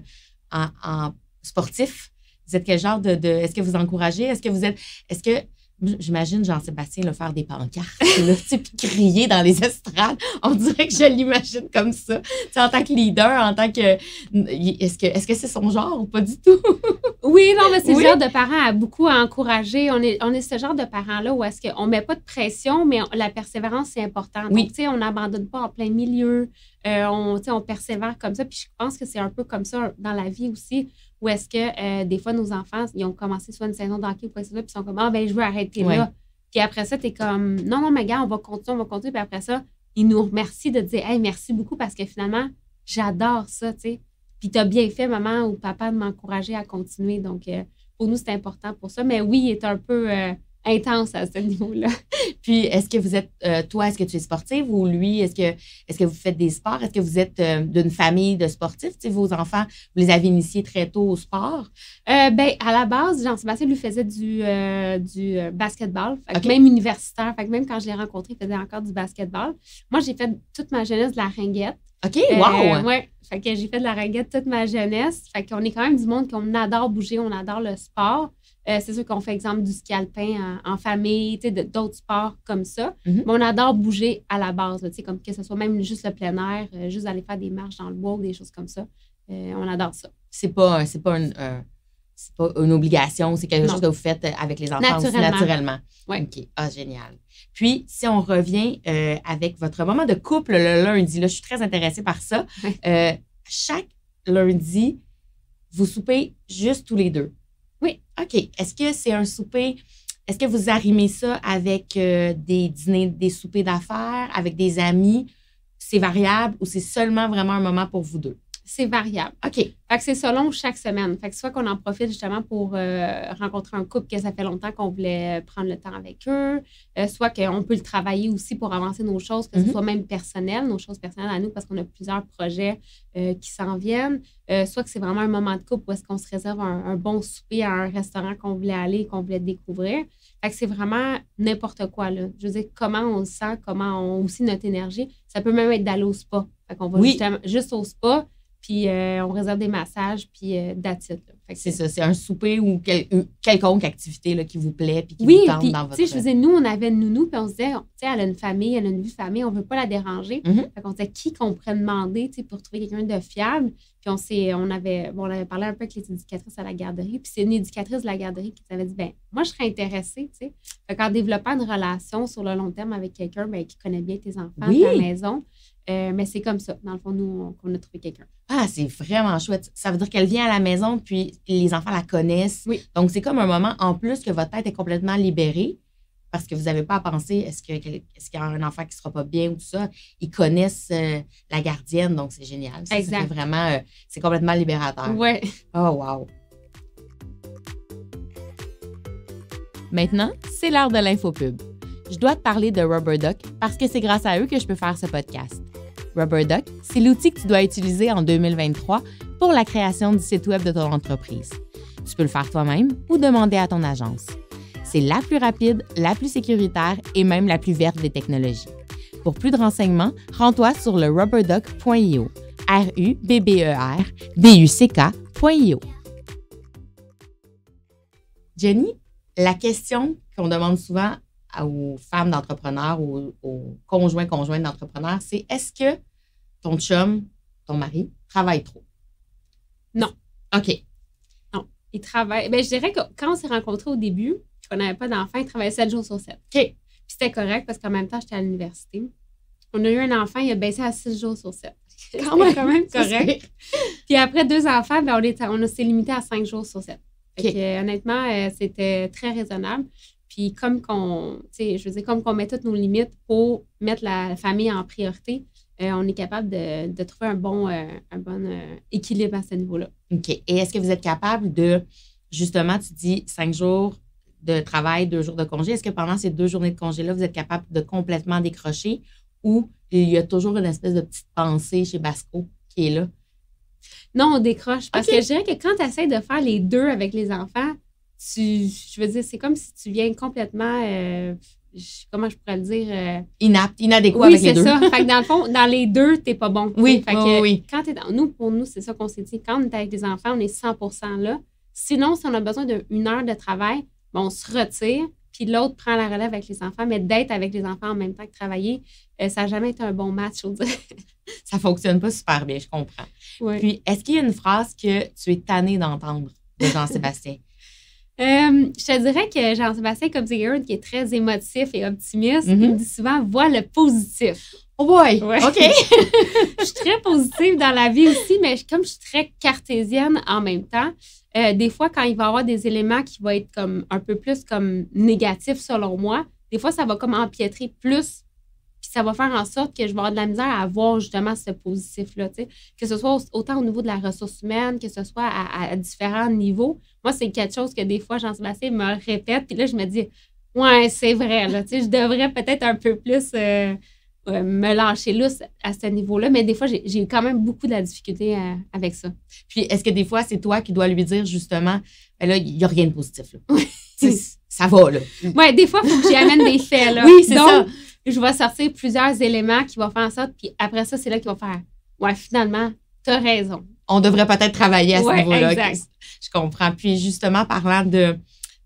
en, sportif? Vous êtes quel genre de, de est-ce que vous encouragez? Est-ce que vous êtes, est-ce que J'imagine Jean-Sébastien le faire des pancartes, là, puis crier dans les estrades. On dirait que je l'imagine comme ça. en tant que leader, en tant que. Est-ce que est-ce que c'est son genre ou pas du tout? oui, non, mais c'est le genre de parents à beaucoup à encourager. On est, on est ce genre de parents-là où est-ce qu'on ne met pas de pression, mais la persévérance, c'est important. Oui. Donc, tu sais, on n'abandonne pas en plein milieu. Euh, on, on persévère comme ça. Puis je pense que c'est un peu comme ça dans la vie aussi Ou est-ce que euh, des fois, nos enfants, ils ont commencé soit une saison d'hockey ou quoi que ce soit, puis ils sont comme, ah, ben, je veux arrêter Ouais. là. Puis après ça, tu es comme, non, non, mais gars, on va continuer, on va continuer. Puis après ça, ils nous remercient de dire, hey, merci beaucoup parce que finalement, j'adore ça, tu sais. Puis tu as bien fait, maman ou papa, de m'encourager à continuer. Donc, euh, pour nous, c'est important pour ça. Mais oui, il est un peu euh, intense à ce niveau-là. Puis, est-ce que vous êtes, euh, toi, est-ce que tu es sportive ou lui, est-ce que, est-ce que vous faites des sports? Est-ce que vous êtes euh, d'une famille de sportifs? Tu sais, vos enfants, vous les avez initiés très tôt au sport? Euh, ben, à la base, Jean-Sébastien lui faisait du, euh, du basketball, Fait même universitaire. Fait que même quand je l'ai rencontré, il faisait encore du basketball. Moi, j'ai fait toute ma jeunesse de la ringuette. OK, wow! ouais. Fait que j'ai fait de la ringuette toute ma jeunesse. Fait qu'on est quand même du monde qu'on adore bouger, on adore le sport. Euh, c'est sûr qu'on fait exemple du ski alpin en, en famille, d'autres sports comme ça. Mhm. Mais on adore bouger à la base, là, comme que ce soit même juste le plein air, euh, juste aller faire des marches dans le bois ou des choses comme ça. Euh, on adore ça. C'est pas, c'est pas une, pas une obligation, c'est quelque Non. chose que vous faites avec les enfants aussi Naturellement. naturellement. Ouais. OK. Ah, génial. Puis, si on revient avec votre moment de couple le lundi, là, je suis très intéressée par ça. Chaque lundi, vous soupez juste tous les deux. OK. Est-ce que c'est un souper? Est-ce que vous arrimez ça avec euh, des dîners, des soupers d'affaires, avec des amis? C'est variable ou c'est seulement vraiment un moment pour vous deux? C'est variable. OK. Fait que c'est selon chaque semaine. Fait que soit qu'on en profite justement pour euh, rencontrer un couple que ça fait longtemps qu'on voulait prendre le temps avec eux, euh, soit qu'on peut le travailler aussi pour avancer nos choses, que Mhm. ce soit même personnel, nos choses personnelles à nous, parce qu'on a plusieurs projets euh, qui s'en viennent. Soit que c'est vraiment un moment de couple où est-ce qu'on se réserve un, un bon souper à un restaurant qu'on voulait aller, qu'on voulait découvrir. Fait que c'est vraiment n'importe quoi. Là. Je veux dire, comment on se sent, comment on aussi notre énergie. Ça peut même être d'aller au spa. Fait qu'on va Oui. juste au spa, puis euh, on réserve des massages, puis euh, that's it, C'est ça, c'est un souper ou quel- une quelconque activité là, qui vous plaît puis qui Oui, vous tente puis, dans votre... sais, je faisais, nous, on avait une nounou, puis on se disait, tu sais, elle a une famille, elle a une vie de famille, on veut pas la déranger. Fait qu'on se disait, qui qu'on pourrait demander, tu sais, pour trouver quelqu'un de fiable? Puis on s'est, on avait, bon, on avait parlé un peu avec les éducatrices à la garderie, puis c'est une éducatrice de la garderie qui s'avait dit, ben moi, je serais intéressée, tu sais. Fait qu'en développant une relation sur le long terme avec quelqu'un, ben, qui connaît bien tes enfants, Oui. ta maison, euh, mais c'est comme ça, dans le fond, nous, on- qu'on a trouvé quelqu'un. Ah, c'est vraiment chouette. Ça veut dire qu'elle vient à la maison puis les enfants la connaissent. Oui. Donc, c'est comme un moment en plus que votre tête est complètement libérée parce que vous n'avez pas à penser est-ce qu'il y a un enfant qui ne sera pas bien ou tout ça? Ils connaissent euh, la gardienne, donc c'est génial. Ça, ça Exact. fait vraiment, euh, c'est complètement libérateur. Ouais. Oh, wow. Maintenant, c'est l'heure de l'infopub. Je dois te parler de Rubber Duck parce que c'est grâce à eux que je peux faire ce podcast. Rubber Duck, c'est l'outil que tu dois utiliser en 2023 pour la création du site web de ton entreprise. Tu peux le faire toi-même ou demander à ton agence. C'est la plus rapide, la plus sécuritaire et même la plus verte des technologies. Pour plus de renseignements, rends-toi sur le rubberduck.io. R-U-B-B-E-R D-U-C-K.io. Jenny, la question qu'on demande souvent aux femmes d'entrepreneurs ou aux conjoints, conjointes d'entrepreneurs, c'est est-ce que ton chum, ton mari, travaille trop? Non. OK. Il travaille. Ben, je dirais que quand on s'est rencontrés au début, qu'on n'avait pas d'enfant, il travaillait 7 jours sur 7. OK. Puis c'était correct parce qu'en même temps, j'étais à l'université. On a eu un enfant, il a baissé à 6 jours sur 7. Quand même. quand même correct. Puis après deux enfants, ben, on, est, on s'est limité à 5 jours sur 7. Fait OK. que, euh, honnêtement, euh, c'était très raisonnable. Puis comme qu'on, tu sais, je veux dire, comme qu'on met toutes nos limites pour mettre la famille en priorité, euh, on est capable de, de trouver un bon, euh, un bon euh, équilibre à ce niveau-là. OK. Et est-ce que vous êtes capable de, justement, tu dis cinq jours de travail, deux jours de congé. Est-ce que pendant ces deux journées de congé-là, vous êtes capable de complètement décrocher ou il y a toujours une espèce de petite pensée chez Basco qui est là? Non, on décroche. Parce que je dirais que quand tu essaies de faire les deux avec les enfants, tu, je veux dire, c'est comme si tu viens complètement, comment je pourrais le dire? euh, Inapte, inadéquat oui, avec les c'est deux. ça. Fait que dans le fond, dans les deux, t'es pas bon. Oui, Fait oui, que oui. Quand dans, nous, pour nous, c'est ça qu'on s'est dit. Quand on est avec des enfants, on est 100% là. Sinon, si on a besoin d'une heure de travail, ben, on se retire, puis l'autre prend la relève avec les enfants. Mais d'être avec les enfants en même temps que travailler, euh, ça n'a jamais été un bon match, je veux dire. Ça fonctionne pas super bien, je comprends. Puis, est-ce qu'il y a une phrase que tu es tanné d'entendre de Jean-Sébastien? Euh, je te dirais que Jean-Sébastien, quelqu'un qui est très émotif et optimiste, Mhm. il me dit souvent vois le positif. Oh boy! Ouais. OK. je suis très positive dans la vie aussi, mais comme je suis très cartésienne en même temps, euh, des fois, quand il va y avoir des éléments qui vont être comme un peu plus comme négatifs selon moi, des fois, ça va comme empiétrer plus. Puis ça va faire en sorte que je vais avoir de la misère à voir justement ce positif-là. Que ce soit au- autant au niveau de la ressource humaine, que ce soit à, à différents niveaux. Moi, c'est quelque chose que des fois, Jean-Sébastien me répète. Puis là, je me dis, ouais, c'est vrai. Là, tu sais, je devrais peut-être un peu plus euh, euh, me lâcher lousse à ce niveau-là. Mais des fois, j'ai quand même beaucoup de la difficulté euh, avec ça. Puis, est-ce que des fois, c'est toi qui dois lui dire justement, ben là, il n'y a rien de positif. Là. Ça va, là. Ouais, des fois, il faut que j'y amène des faits. Là. Oui, c'est ça. Je vais sortir plusieurs éléments qui vont faire en sorte, puis après ça, c'est là qu'il va faire Ouais, finalement, t'as raison. On devrait peut-être travailler à ce Ouais, niveau-là. Je comprends. Puis, justement, parlant de,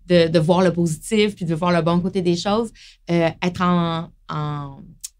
de, de voir le positif puis de voir le bon côté des choses, euh, être en, en,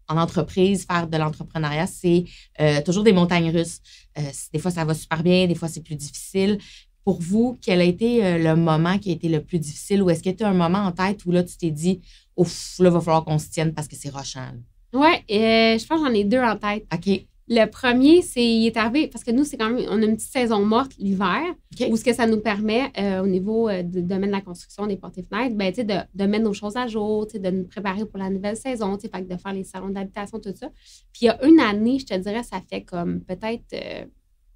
en entreprise, faire de l'entrepreneuriat, c'est euh, toujours des montagnes russes. Euh, des fois, ça va super bien, des fois, c'est plus difficile. Pour vous, quel a été euh, le moment qui a été le plus difficile ou est-ce que tu as un moment en tête où là, tu t'es dit, ouf, là, il va falloir qu'on se tienne parce que c'est rochant. Ouais, euh, je pense que j'en ai deux en tête. OK. Le premier, c'est il est arrivé, parce que nous, c'est quand même, on a une petite saison morte l'hiver, OK. où ce que ça nous permet, euh, au niveau euh, du domaine de la construction des portes et fenêtres, ben, tu sais, de, de mettre nos choses à jour, tu sais, de nous préparer pour la nouvelle saison, tu sais, fait que de faire les salons d'habitation, tout ça. Puis il y a une année, je te dirais, ça fait comme peut-être euh,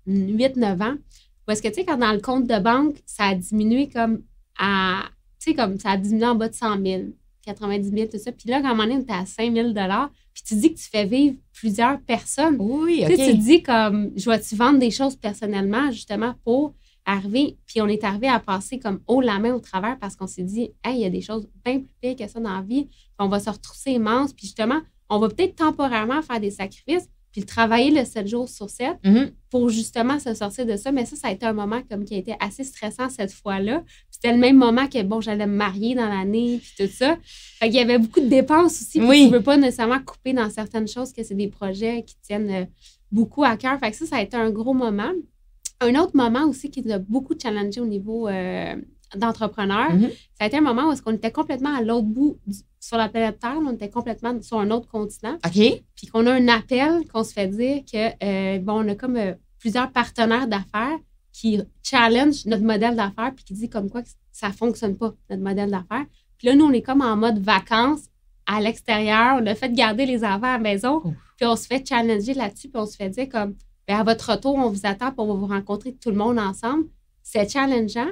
8-9 ans, où est-ce que, tu sais, quand dans le compte de banque, ça a diminué comme à, tu sais, comme ça a diminué en bas de 100 000, 90 000, tout ça. Puis là, quand on était à 5 000 puis tu dis que tu fais vivre plusieurs personnes. Oui, Tu sais, tu OK. te dis comme, je vais-tu vendre des choses personnellement, justement, pour arriver? Puis on est arrivé à passer comme haut la main au travers parce qu'on s'est dit, hey, il y a des choses bien plus pires que ça dans la vie. Puis on va se retrousser manches. Puis justement, on va peut-être temporairement faire des sacrifices, puis travailler le 7 jours sur 7 Mhm. pour justement se sortir de ça. Mais ça, ça a été un moment comme qui a été assez stressant cette fois-là. C'était le même moment que, bon, j'allais me marier dans l'année, puis tout ça. Fait qu'il y avait beaucoup de dépenses aussi. Puis Oui. tu veux pas nécessairement couper dans certaines choses, que c'est des projets qui tiennent euh, beaucoup à cœur. Fait que ça, ça a été un gros moment. Un autre moment aussi qui nous a beaucoup challengé au niveau euh, d'entrepreneur, Mhm. ça a été un moment où est-ce qu'on était complètement à l'autre bout du- sur la planète Terre. On était complètement sur un autre continent OK. puis qu'on a un appel qu'on se fait dire que, euh, bon, on a comme euh, plusieurs partenaires d'affaires qui challenge notre modèle d'affaires puis qui dit comme quoi que ça fonctionne pas, notre modèle d'affaires. Puis là, nous, on est comme en mode vacances à l'extérieur. On a fait garder les enfants à la maison. Puis on se fait challenger là-dessus. Puis on se fait dire comme, ben à votre retour, on vous attend pour vous rencontrer tout le monde ensemble. C'est challengeant.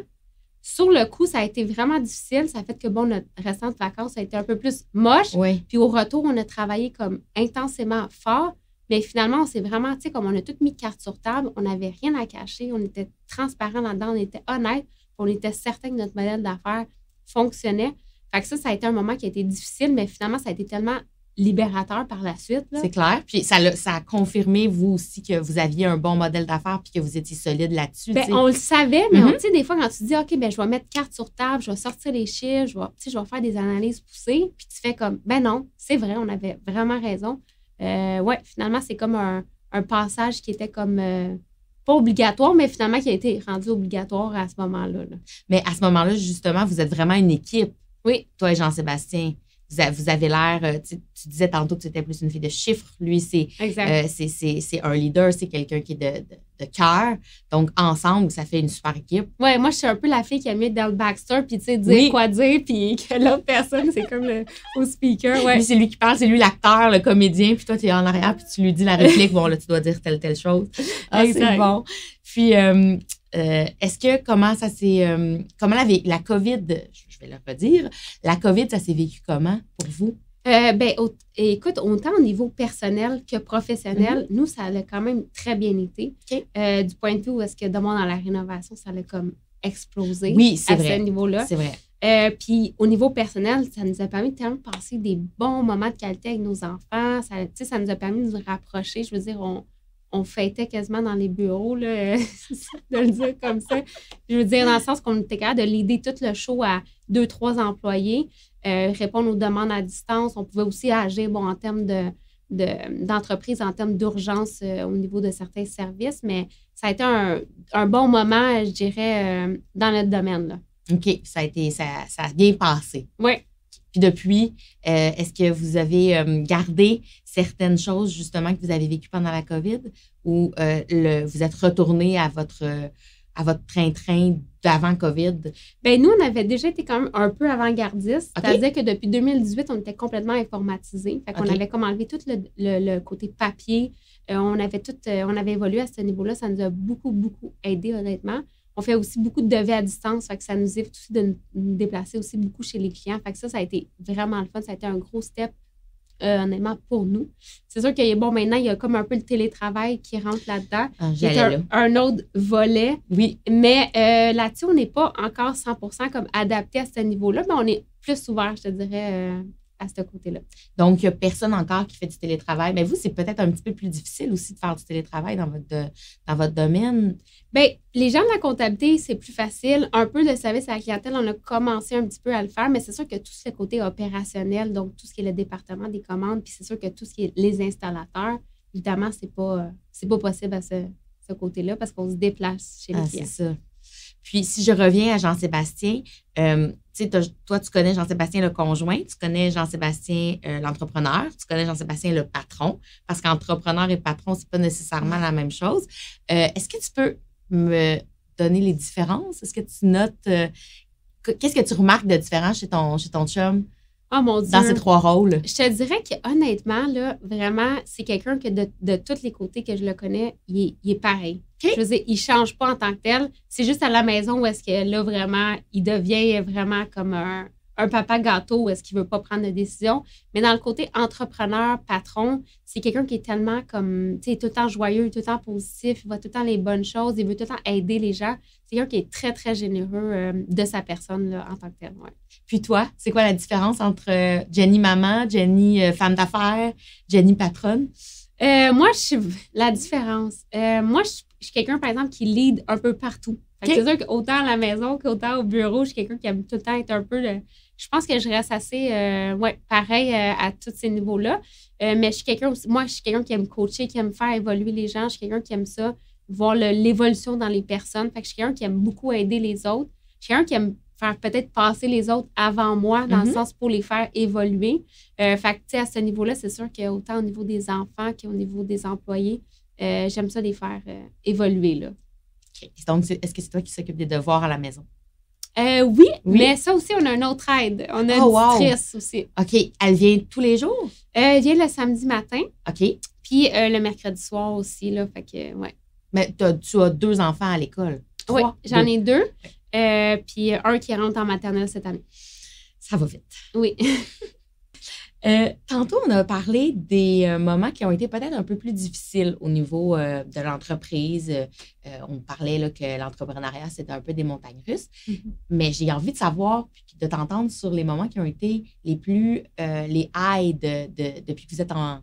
Sur le coup, ça a été vraiment difficile. Ça a fait que, bon, notre récente vacances a été un peu plus moche. Oui. Puis au retour, on a travaillé comme intensément fort. Mais finalement, on s'est vraiment, tu sais, comme on a tout mis carte sur table, on n'avait rien à cacher, on était transparent là-dedans, on était honnête, on était certain que notre modèle d'affaires fonctionnait. Fait que ça, ça a été un moment qui a été difficile, mais finalement, ça a été tellement libérateur par la suite. C'est clair. Puis ça, l'a- ça a confirmé, vous aussi, que vous aviez un bon modèle d'affaires puis que vous étiez solide là-dessus. Ben, on le savait, mais on- tu sais, des fois, quand tu dis, OK, ben, je vais mettre carte sur table, je vais sortir les chiffres, je vais, je vais faire des analyses poussées, puis tu fais comme, ben non, c'est vrai, on avait vraiment raison. Euh, ouais, finalement, c'est comme un, un passage qui était comme euh, pas obligatoire, mais finalement qui a été rendu obligatoire à ce moment-là. là. Mais à ce moment-là, justement, vous êtes vraiment une équipe. Oui. Toi et Jean-Sébastien. Vous, avez l'air, euh, tu, tu disais tantôt que tu étais plus une fille de chiffres. Lui, c'est euh, c'est- un leader, c'est quelqu'un qui est de, de, de cœur. Donc, ensemble, ça fait une super équipe. Ouais, moi, je suis un peu la fille qui a mis dans le backstore, puis tu sais, dire Oui. quoi dire, puis que l'autre personne, c'est comme le au speaker. Ouais. C'est lui qui parle, c'est lui l'acteur, le comédien, puis toi, tu es en arrière, puis tu lui dis la réplique. bon, là, tu dois dire telle, telle chose. Ah, c'est bon. Puis, euh, euh, est-ce que comment ça s'est. comment la, COVID, je je vais le redire, la COVID, ça s'est vécu comment pour vous? Euh, ben, au- écoute, autant au niveau personnel que professionnel, nous, ça a quand même très bien été. Mhm. Euh, du point de vue où est-ce que de moi, dans la rénovation, ça a comme explosé Oui, à vrai. ce niveau-là. C'est vrai. Euh, puis au niveau personnel, ça nous a permis de tellement passer des bons moments de qualité avec nos enfants. Ça, ça nous a permis de nous rapprocher. Je veux dire, on, on fêtait quasiment dans les bureaux, là, de le dire comme ça. Je veux dire, dans le sens qu'on était capable de l'aider tout le show à deux, trois employés, euh, répondre aux demandes à distance. On pouvait aussi agir bon, en termes de, de- d'entreprise, en termes d'urgence euh, au niveau de certains services, mais ça a été un, un bon moment, je dirais, euh, dans notre domaine. Là. OK, ça a été, ça, ça a bien passé. Oui. Puis depuis, euh, est-ce que vous avez euh, gardé certaines choses justement que vous avez vécues pendant la COVID? Ou euh, le, vous êtes retourné à votre à votre train-train d'avant COVID? Ben nous, on avait déjà été quand même un peu avant-gardiste. C'est-à-dire que depuis 2018, on était complètement informatisé. Fait qu'on avait comme enlevé tout le, le- le côté papier. Euh, on avait tout, euh, on avait évolué à ce niveau-là. Ça nous a beaucoup, beaucoup aidé, honnêtement. On fait aussi beaucoup de devis à distance. Fait que ça nous évite aussi de nous déplacer aussi beaucoup chez les clients. Fait que ça, ça a été vraiment le fun. Ça a été un gros step, euh, honnêtement, pour nous. C'est sûr que, bon, maintenant, il y a comme un peu le télétravail qui rentre là-dedans. Ah, là. un, un autre volet. Oui, Mais euh, là-dessus, on n'est pas encore 100% comme adapté à ce niveau-là, mais on est plus ouvert, je te dirais, euh, à ce côté-là. donc il n'y a personne encore qui fait du télétravail. Mais vous, c'est peut-être un petit peu plus difficile aussi de faire du télétravail dans votre, de- dans votre domaine. Bien, les gens de la comptabilité, c'est plus facile. Un peu de service à la clientèle, on a commencé un petit peu à le faire, mais c'est sûr que tout ce côté opérationnel, donc tout ce qui est le département des commandes, puis c'est sûr que tout ce qui est les installateurs, évidemment, c'est pas, euh, pas possible à ce, ce côté-là parce qu'on se déplace chez les Ah, c'est clients. Puis, si je reviens à Jean-Sébastien, euh, toi, tu connais Jean-Sébastien le conjoint, tu connais Jean-Sébastien euh, l'entrepreneur, tu connais Jean-Sébastien le patron, parce qu'entrepreneur et patron, c'est pas nécessairement la même chose. Euh, Est-ce que tu peux me donner les différences? Est-ce que tu notes, euh, que- qu'est-ce que tu remarques de différent chez ton, chez ton chum? Oh mon Dieu! dans ces trois rôles? Je te dirais que honnêtement, là, vraiment, c'est quelqu'un que de, de tous les côtés que je le connais, il est, il est pareil. Je veux dire, il change pas en tant que tel. C'est juste à la maison où est-ce que là, vraiment, il devient vraiment comme un, un papa gâteau est-ce qu'il veut pas prendre de décision. Mais dans le côté entrepreneur, patron, c'est quelqu'un qui est tellement comme, tu sais, tout le temps joyeux, tout le temps positif, il voit tout le temps les bonnes choses, il veut tout le temps aider les gens. C'est quelqu'un qui est très, très généreux euh, de sa personne là, en tant que tel. ouais. Puis toi, c'est quoi la différence entre euh, Jenny maman, Jenny euh, femme d'affaires, Jenny patronne? Euh, moi, je suis la différence. Moi, je, je suis quelqu'un, par exemple, qui lead un peu partout. Fait que OK. C'est sûr qu'autant à la maison qu'autant au bureau, je suis quelqu'un qui aime tout le temps être un peu. le- je pense que je reste assez, euh, ouais, pareil euh, à tous ces niveaux-là. Euh, mais je suis quelqu'un aussi. Moi, je suis quelqu'un qui aime coacher, qui aime faire évoluer les gens. Je suis quelqu'un qui aime ça, voir le- l'évolution dans les personnes. Fait que je suis quelqu'un qui aime beaucoup aider les autres. Je suis quelqu'un qui aime faire peut-être passer les autres avant moi, dans le Mhm. sens pour les faire évoluer. Fait que, tu sais, à ce niveau-là, c'est sûr qu'autant au niveau des enfants qu'au niveau des employés, j'aime ça les faire évoluer, là. Donc, est-ce que c'est toi qui s'occupe des devoirs à la maison? Euh, oui, Oui. mais ça aussi, on a une autre aide. On a Oh, une wow. tutrice aussi. OK. Elle vient tous les jours? Euh, elle vient le samedi matin, OK. puis euh, le mercredi soir aussi, là. Fait que, ouais. Mais tu as deux enfants à l'école? Oui, j'en ai deux. Euh, puis un qui rentre en maternelle cette année. Ça va vite. Oui. Euh, tantôt, on a parlé des euh, moments qui ont été peut-être un peu plus difficiles au niveau euh, de l'entreprise. On parlait là, que l'entrepreneuriat, c'était un peu des montagnes russes. Mhm. Mais j'ai envie de savoir, puis de t'entendre sur les moments qui ont été les plus, les highs de, de- depuis que vous êtes en,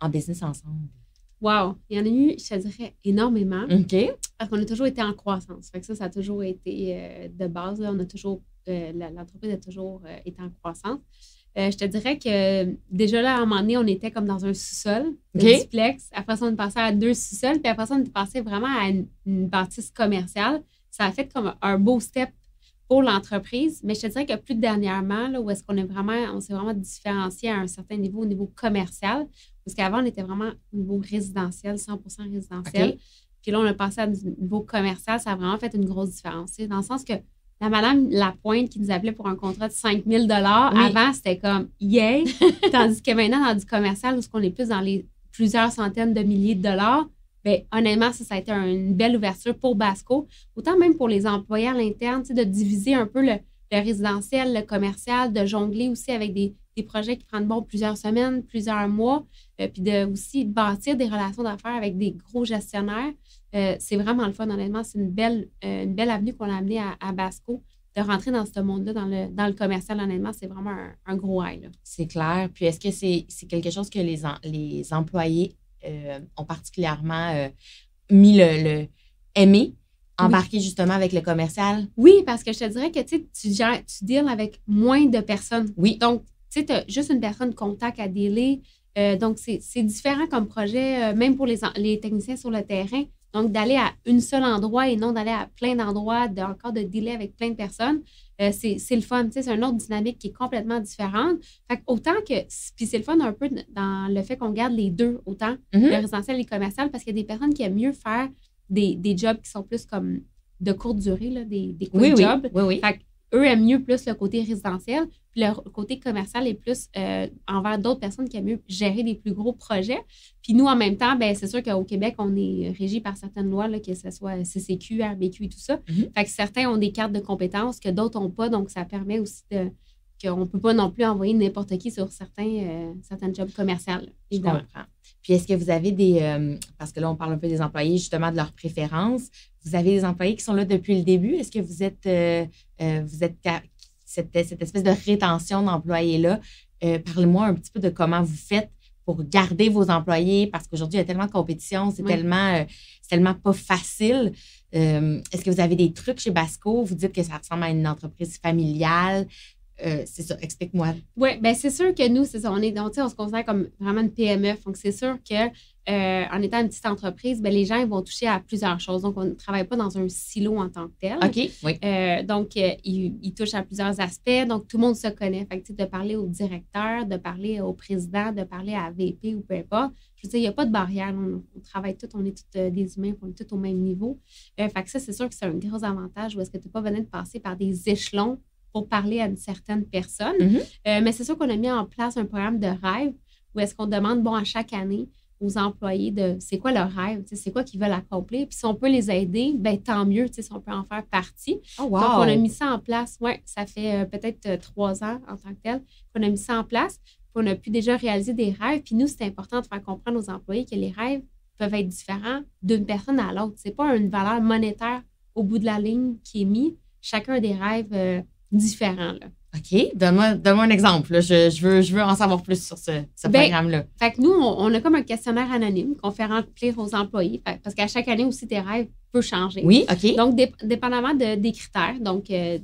en business ensemble. Wow. Il y en a eu, je te dirais, énormément. OK. Parce qu'on a toujours été en croissance. Fait que ça, ça a toujours été de base. là. on a toujours, l'entreprise a toujours été en croissance. Euh, je te dirais que déjà là, à un moment donné, on était comme dans un sous-sol, de OK. duplex. Après ça, on est passé à deux sous-sols. Puis après ça, on est passé vraiment à une, une bâtisse commerciale. Ça a fait comme un beau step pour l'entreprise. Mais je te dirais que plus dernièrement, là, où est-ce qu'on est vraiment, on s'est vraiment différencié à un certain niveau au niveau commercial. Parce qu'avant, on était vraiment au niveau résidentiel, 100% résidentiel. Puis là, on a passé à du niveau commercial. Ça a vraiment fait une grosse différence. Dans le sens que la madame Lapointe qui nous appelait pour un contrat de 5 000 Oui. avant, c'était comme yay. Tandis que maintenant, dans du commercial, où on est plus dans les plusieurs centaines de milliers de dollars, bien, honnêtement, ça, ça a été une belle ouverture pour Basco. Autant même pour les employés à l'interne, de diviser un peu le, le résidentiel, le commercial, de jongler aussi avec des, des projets qui prennent bon plusieurs semaines, plusieurs mois, euh, puis de aussi bâtir des relations d'affaires avec des gros gestionnaires. Euh, c'est vraiment le fun, honnêtement. C'est une belle, euh, une belle avenue qu'on a amenée à, à Basco. De rentrer dans ce monde-là, dans le, dans le commercial, honnêtement, c'est vraiment un, un gros high. C'est clair. Puis est-ce que c'est quelque chose que les, en- les employés euh, ont particulièrement euh, mis le, le aimé, embarqué justement avec le commercial? Oui, parce que je te dirais que tu gères- tu deals avec moins de personnes. Oui. Donc, tu sais, tu as juste une personne contact à dealer. Euh, donc, c'est différent comme projet, même pour les, les techniciens sur le terrain. Donc, d'aller à un seul endroit et non d'aller à plein d'endroits, de, encore de dealer avec plein de personnes, euh, c'est le fun. C'est une autre dynamique qui est complètement différente. Fait autant que, puis c'est le fun un peu dans le fait qu'on garde les deux, autant Mhm. le résidentiel et le commercial, parce qu'il y a des personnes qui aiment mieux faire des, des jobs qui sont plus comme de courte durée, là, des, des quick Oui, oui. jobs. Oui, oui. Fait eux aiment mieux plus le côté résidentiel, puis le côté commercial est plus euh, envers d'autres personnes qui aiment mieux gérer des plus gros projets. Puis nous, en même temps, ben, c'est sûr qu'au Québec, on est régi par certaines lois, là, que ce soit CCQ, RBQ et tout ça. Mhm. Fait que certains ont des cartes de compétences que d'autres n'ont pas, donc ça permet aussi de qu'on ne peut pas non plus envoyer n'importe qui sur certains, euh, certains jobs commerciaux. Je comprends. Puis est-ce que vous avez des. euh, parce que là, on parle un peu des employés, justement, de leurs préférences. Vous avez des employés qui sont là depuis le début? Est-ce que vous êtes. euh, euh, vous êtes cette, cette espèce de rétention d'employés-là? Parlez-moi un petit peu de comment vous faites pour garder vos employés, parce qu'aujourd'hui, il y a tellement de compétition, c'est Oui. tellement, c'est tellement pas facile. Est-ce que vous avez des trucs chez Basco? Vous dites que ça ressemble à une entreprise familiale. Euh, c'est ça, explique-moi. Oui, bien c'est sûr que nous, c'est ça, on, est, sais, on se considère comme vraiment une PME. Donc, c'est sûr que euh, en étant une petite entreprise, ben, les gens ils vont toucher à plusieurs choses. Donc, on ne travaille pas dans un silo en tant que tel. OK, oui. Euh, donc, ils, ils touchent à plusieurs aspects. Donc, tout le monde se connaît. Fait que, tu sais, de parler au directeur, de parler au président, de parler à VP ou peu importe. Je veux dire, il n'y a pas de barrière. On, on travaille tous, on est tous des humains, on est tous au même niveau. Fait que ça, c'est sûr que c'est un gros avantage où est-ce que tu n'es pas besoin de passer par des échelons pour parler à une certaine personne. Mhm. Euh, mais c'est sûr qu'on a mis en place un programme de rêve où est-ce qu'on demande, bon, à chaque année, aux employés de c'est quoi leur rêve, c'est quoi qu'ils veulent accomplir. Puis si on peut les aider, ben tant mieux, si on peut en faire partie. Oh, wow. Donc, on a mis ça en place. Oui, ça fait euh, peut-être euh, trois ans en tant que tel qu'on a mis ça en place. Puis on a pu déjà réaliser des rêves. Puis nous, c'est important de faire comprendre aux employés que les rêves peuvent être différents d'une personne à l'autre. C'est pas une valeur monétaire au bout de la ligne qui est mise. Chacun a des rêves euh, différents. Là. OK. Donne-moi donne un exemple. là. Je, je veux, je veux en savoir plus sur ce, ce Ben, programme-là. Fait que nous, on, on a comme un questionnaire anonyme qu'on fait remplir aux employés. Fait- parce qu'à chaque année aussi, tes rêves peuvent changer. Oui, OK. Donc, dép- dépendamment de- des critères, donc euh,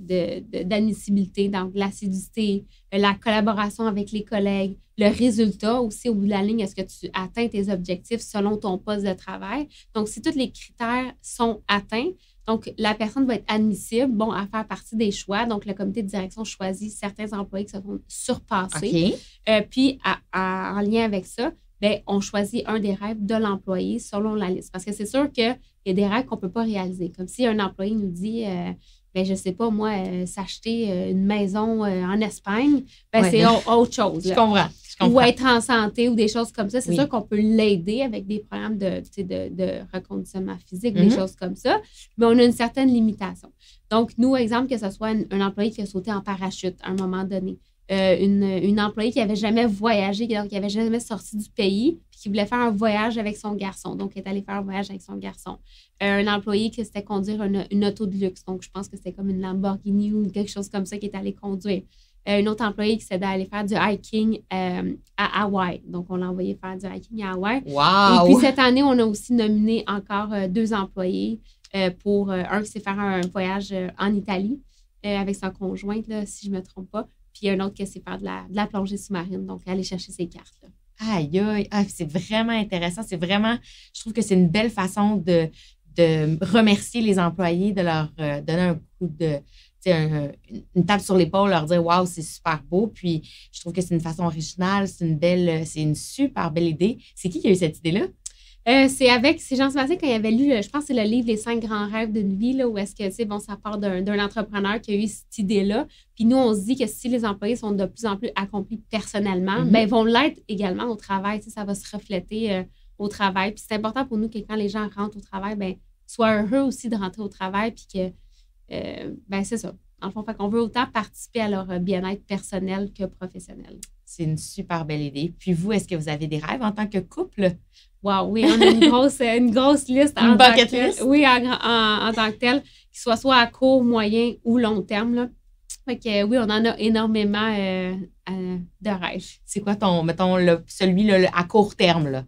d'admissibilité, donc l'acidité, euh, la collaboration avec les collègues, le résultat aussi au bout de la ligne, est-ce que tu atteins tes objectifs selon ton poste de travail? Donc, si tous les critères sont atteints, donc la personne va être admissible, bon, à faire partie des choix. Donc, le comité de direction choisit certains employés qui se sont surpassés. Euh, puis, à- à- en lien avec ça, ben, on choisit un des rêves de l'employé selon la liste. Parce que c'est sûr qu'il y a des rêves qu'on ne peut pas réaliser. Comme si un employé nous dit, euh, ben, je ne sais pas, moi, euh, s'acheter euh, une maison euh, en Espagne, ben, Ouais. c'est au- autre chose. Je comprends. Ou être en santé ou des choses comme ça. C'est Oui. sûr qu'on peut l'aider avec des programmes de, de, de reconditionnement physique, Mhm. des choses comme ça. Mais on a une certaine limitation. Donc, nous, exemple, que ce soit un, un employé qui a sauté en parachute à un moment donné, euh, une, une employée qui n'avait jamais voyagé, qui n'avait jamais sorti du pays, puis qui voulait faire un voyage avec son garçon, donc qui est allé faire un voyage avec son garçon. Euh, un employé qui c'était conduire une, une auto de luxe, donc je pense que c'était comme une Lamborghini ou quelque chose comme ça qui est allé conduire. Euh, une autre employée qui s'est allé faire du hiking euh, à Hawaï. Donc, on l'a envoyé faire du hiking à Hawaï. Et Wow. puis, cette année, on a aussi nominé encore euh, deux employés euh, pour un qui s'est faire un voyage en Italie avec sa conjointe, là, si je ne me trompe pas. Puis, un autre qui s'est faire de la, de la plongée sous-marine. Donc, aller chercher ses cartes. là. Aïe, aïe. Ah, c'est vraiment intéressant. C'est vraiment, je trouve que c'est une belle façon de, de remercier les employés, de leur donner un coup de, un- une tape sur l'épaule, leur dire waouh, c'est super beau. Puis je trouve que c'est une façon originale, c'est une belle, c'est une super belle idée. C'est qui qui a eu cette idée-là? Euh, c'est avec, c'est Jean-Sébastien quand il avait lu, je pense que c'est le livre Les cinq grands rêves d'une vie, là, où est-ce que, tu sais, bon, ça part d'un, d'un entrepreneur qui a eu cette idée-là. Puis nous, on se dit que si les employés sont de plus en plus accomplis personnellement, Mhm. ben, ils vont l'être également au travail. Ça va se refléter euh, au travail. Puis c'est important pour nous que quand les gens rentrent au travail, ben, soient heureux aussi de rentrer au travail. Puis que, euh, ben, c'est ça. En fond, fait qu'on veut autant participer à leur euh, bien-être personnel que professionnel. C'est une super belle idée. Puis vous, est-ce que vous avez des rêves en tant que couple? Wow, oui, on a une grosse, une grosse liste. Une en tant bucket que list? Oui, en, en- en tant que tel, qu'il soit soit à court, moyen ou long terme. Là. Fait que, euh, oui, on en a énormément euh, euh, de rêves. C'est quoi ton, mettons, le, celui là, le- à court terme, là?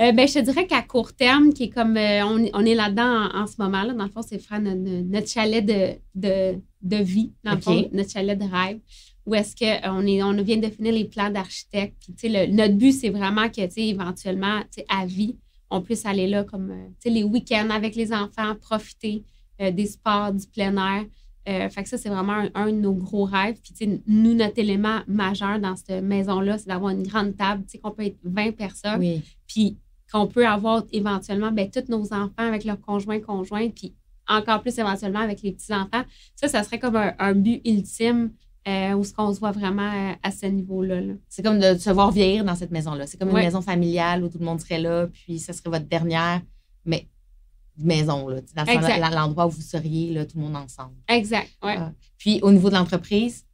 Euh, ben, je te dirais qu'à court terme, qui est comme euh, on, on est là-dedans en, en ce moment, là, dans le fond, c'est faire notre, notre chalet de, de, de vie, dans le fond, notre chalet de rêve. Où est-ce qu'on est, on vient de définir les plans d'architecte. Puis, tu sais, le- notre but, c'est vraiment que, tu sais, éventuellement, tu sais, à vie, on puisse aller là comme les week-ends avec les enfants, profiter des sports, du plein air. fait que ça, c'est vraiment un, de nos gros rêves. Puis, nous, notre élément majeur dans cette maison-là, c'est d'avoir une grande table, qu'on peut être 20 personnes. Puis, qu'on peut avoir éventuellement ben, tous nos enfants avec leurs conjoints, conjointes, puis encore plus éventuellement avec les petits-enfants. Ça, ça serait comme un, but ultime euh, où ce qu'on se voit vraiment euh, à ce niveau-là. c'est comme de se voir vieillir dans cette maison-là. C'est comme une maison familiale où tout le monde serait là, puis ça serait votre dernière mais, maison, là, dans l'endroit où vous seriez, là, tout le monde ensemble. Exact, ouais. Ah. Puis au niveau de l'entreprise?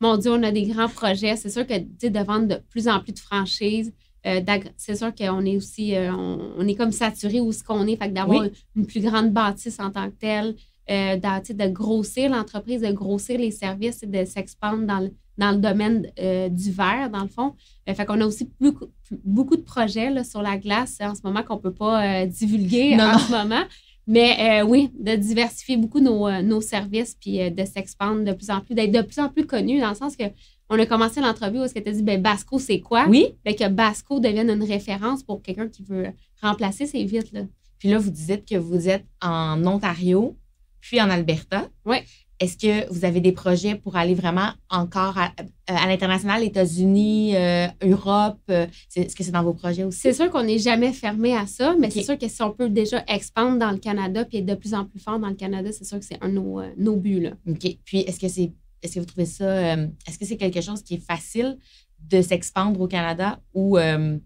Mon Dieu, on a des grands projets. C'est sûr que de vendre de plus en plus de franchises, euh, c'est sûr qu'on est aussi, euh, on, est comme saturé où ce qu'on est, fait d'avoir une plus grande bâtisse en tant que telle, euh, de, grossir l'entreprise, de grossir les services et de s'expandre dans le, dans le domaine du verre, dans le fond. fait qu'on a aussi beaucoup, beaucoup de projets là, sur la glace en ce moment qu'on ne peut pas divulguer en ce moment. Mais oui, de diversifier beaucoup nos, nos services puis de s'expandre de plus en plus, d'être de plus en plus connus dans le sens que on a commencé l'entrevue où est-ce que tu as dit, ben, Basco, c'est quoi? Oui. Ben, que Basco devienne une référence pour quelqu'un qui veut remplacer, c'est vite, là. Puis là, vous dites que vous êtes en Ontario, puis en Alberta. Oui. Est-ce que vous avez des projets pour aller vraiment encore à, euh, l'international, États-Unis, euh, Europe? Euh, est-ce que c'est dans vos projets aussi? C'est sûr qu'on n'est jamais fermé à ça, mais c'est sûr que si on peut déjà expandre dans le Canada puis être de plus en plus fort dans le Canada, c'est sûr que c'est un de nos, nos buts. Là. OK. Puis est-ce que c'est est-ce que vous trouvez ça, euh, est-ce que c'est quelque chose qui est facile de s'expandre au Canada ou, euh,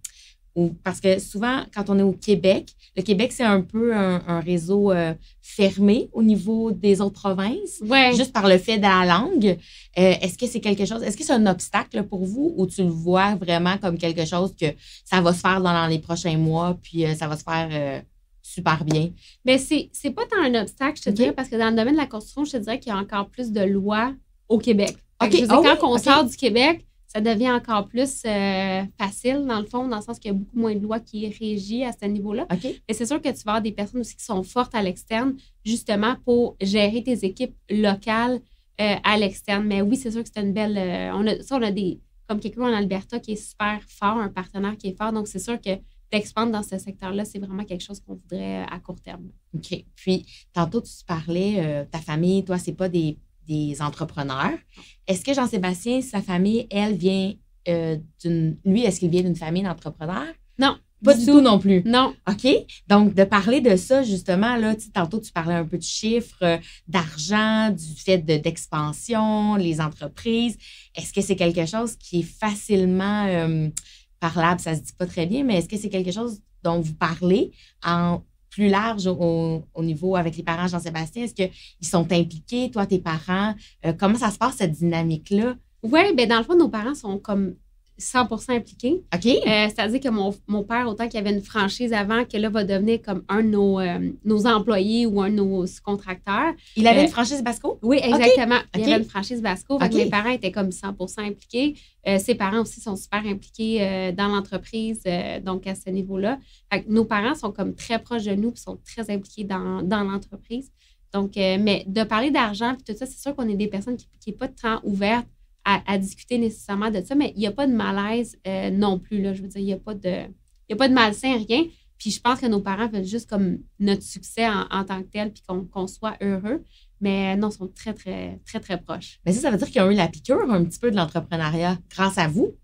ou, parce que souvent, quand on est au Québec, le Québec, c'est un peu un, réseau euh, fermé au niveau des autres provinces, juste par le fait de la langue. est-ce que c'est quelque chose, est-ce que c'est un obstacle pour vous ou tu le vois vraiment comme quelque chose que ça va se faire dans, les prochains mois, puis ça va se faire super bien? Mais c'est, c'est pas tant un obstacle, je te dirais, parce que dans le domaine de la construction, je te dirais qu'il y a encore plus de lois au Québec. Okay. Ah quand on sort du Québec, ça devient encore plus euh, facile, dans le fond, dans le sens qu'il y a beaucoup moins de lois qui régissent à ce niveau-là. Mais c'est sûr que tu vas avoir des personnes aussi qui sont fortes à l'externe, justement pour gérer tes équipes locales euh, à l'externe. Mais oui, c'est sûr que c'est une belle. Euh, on a, ça, on a des. Comme quelqu'un en Alberta qui est super fort, un partenaire qui est fort. Donc, c'est sûr que d'expandre dans ce secteur-là, c'est vraiment quelque chose qu'on voudrait à court terme. OK. Puis, tantôt, tu parlais, ta famille, toi, c'est pas des des entrepreneurs. Est-ce que Jean-Sébastien, sa famille, elle vient euh, d'une. Lui, est-ce qu'il vient d'une famille d'entrepreneurs? Non. Pas du, tout. non plus. Non. OK. Donc, de parler de ça, justement, là, tantôt, tu parlais un peu de chiffres, euh, d'argent, du fait d'expansion, les entreprises. Est-ce que c'est quelque chose qui est facilement euh, parlable? Ça se dit pas très bien, mais est-ce que c'est quelque chose dont vous parlez en plus large au, niveau avec les parents Jean-Sébastien? Est-ce qu'ils sont impliqués, toi, tes parents? Euh, comment ça se passe, cette dynamique-là? Oui, bien, dans le fond, nos parents sont comme 100% impliqués. OK. Euh, c'est-à-dire que mon, mon, père, autant qu'il avait une franchise avant, que là, va devenir comme un de nos, euh, nos employés ou un de nos contracteurs. Il avait une franchise Basco? Oui, exactement. Il avait une franchise Basco. mes parents étaient comme 100 impliqués. ses parents aussi sont super impliqués dans l'entreprise, donc à ce niveau-là. nos parents sont comme très proches de nous et sont très impliqués dans, dans l'entreprise. Donc, mais de parler d'argent et tout ça, c'est sûr qu'on est des personnes qui n'est pas tant ouvertes à, discuter nécessairement de ça, mais il n'y a pas de malaise euh, non plus. Là, je veux dire, il n'y a, pas de, a pas de malsain, rien. Puis je pense que nos parents veulent juste comme notre succès en, tant que tel, puis qu'on soit heureux. Mais non, ils sont très, très, très, très proches. Mais ça, ça veut dire qu'ils ont eu la piqûre un petit peu de l'entrepreneuriat grâce à vous?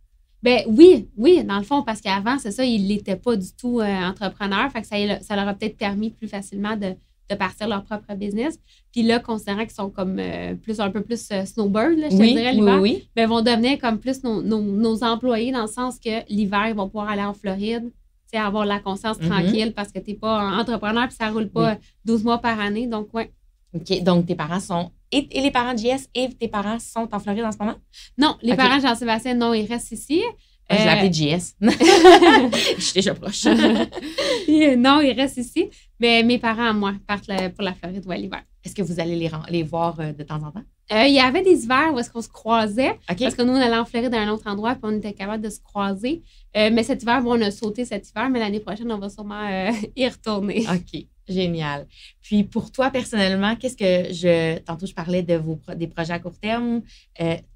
Ben oui, oui, dans le fond, parce qu'avant, c'est ça, ils n'étaient pas du tout euh, entrepreneurs. Fait que ça, ça leur a peut-être permis plus facilement de, de partir leur propre business. Puis là, considérant qu'ils sont comme euh, plus un peu plus euh, snowbird, je oui, dirais, l'hiver, oui, ben, vont devenir comme plus nos, nos, employés dans le sens que l'hiver, ils vont pouvoir aller en Floride, avoir la conscience mm-hmm. tranquille parce que tu n'es pas entrepreneur puis ça ne roule pas 12 mois par année. Donc, ouais. OK. Donc, tes parents sont. Et, les parents de JS et tes parents sont en Floride en ce moment? Non, les parents de Jean-Sébastien, non, ils restent ici. Je l'ai appelé JS. je suis déjà proche. non, ils restent ici. Mais mes parents, moi, partent pour la Floride ou l'hiver. Est-ce que vous allez les, les voir euh, de temps en temps? Euh, il y avait des hivers où est-ce qu'on se croisait. Parce que nous, on allait en Floride à un autre endroit puis on était capable de se croiser. Euh, mais cet hiver, bon, on a sauté cet hiver, mais l'année prochaine, on va sûrement y retourner. OK. Génial. Puis pour toi, personnellement, qu'est-ce que je. Tantôt, je parlais de vos des projets à court terme.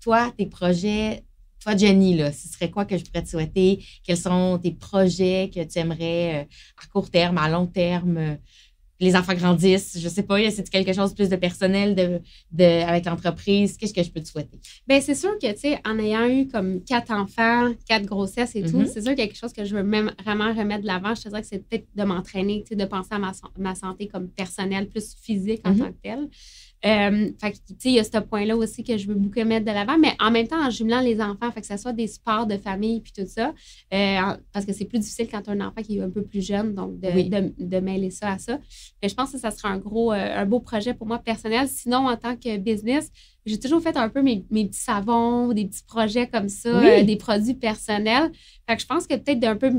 toi, tes projets toi, Jenny, là, ce serait quoi que je pourrais te souhaiter? Quels sont tes projets que tu aimerais euh, à court terme, à long terme? euh, les enfants grandissent, je sais pas, c'est quelque chose de plus de personnel de, de, avec l'entreprise? Qu'est-ce que je peux te souhaiter? Bien, c'est sûr que, tu sais, en ayant eu comme quatre enfants, quatre grossesses et tout, Mhm. c'est sûr quelque chose que je veux même vraiment remettre de l'avant. Je te dirais que c'est peut-être de m'entraîner, tu sais, de penser à ma, san- ma santé comme personnelle, plus physique en Mhm. tant que telle. Euh, fait que, tu sais, il y a ce point-là aussi que je veux beaucoup mettre de l'avant, mais en même temps, en jumelant les enfants, fait que ce soit des sports de famille puis tout ça, euh, parce que c'est plus difficile quand tu as un enfant qui est un peu plus jeune, donc de, Oui. de, de mêler ça à ça. Mais je pense que ça sera un gros, euh, un beau projet pour moi personnel. Sinon, en tant que business, j'ai toujours fait un peu mes, mes petits savons, des petits projets comme ça, Oui. euh, des produits personnels. Fait que je pense que peut-être d'un peu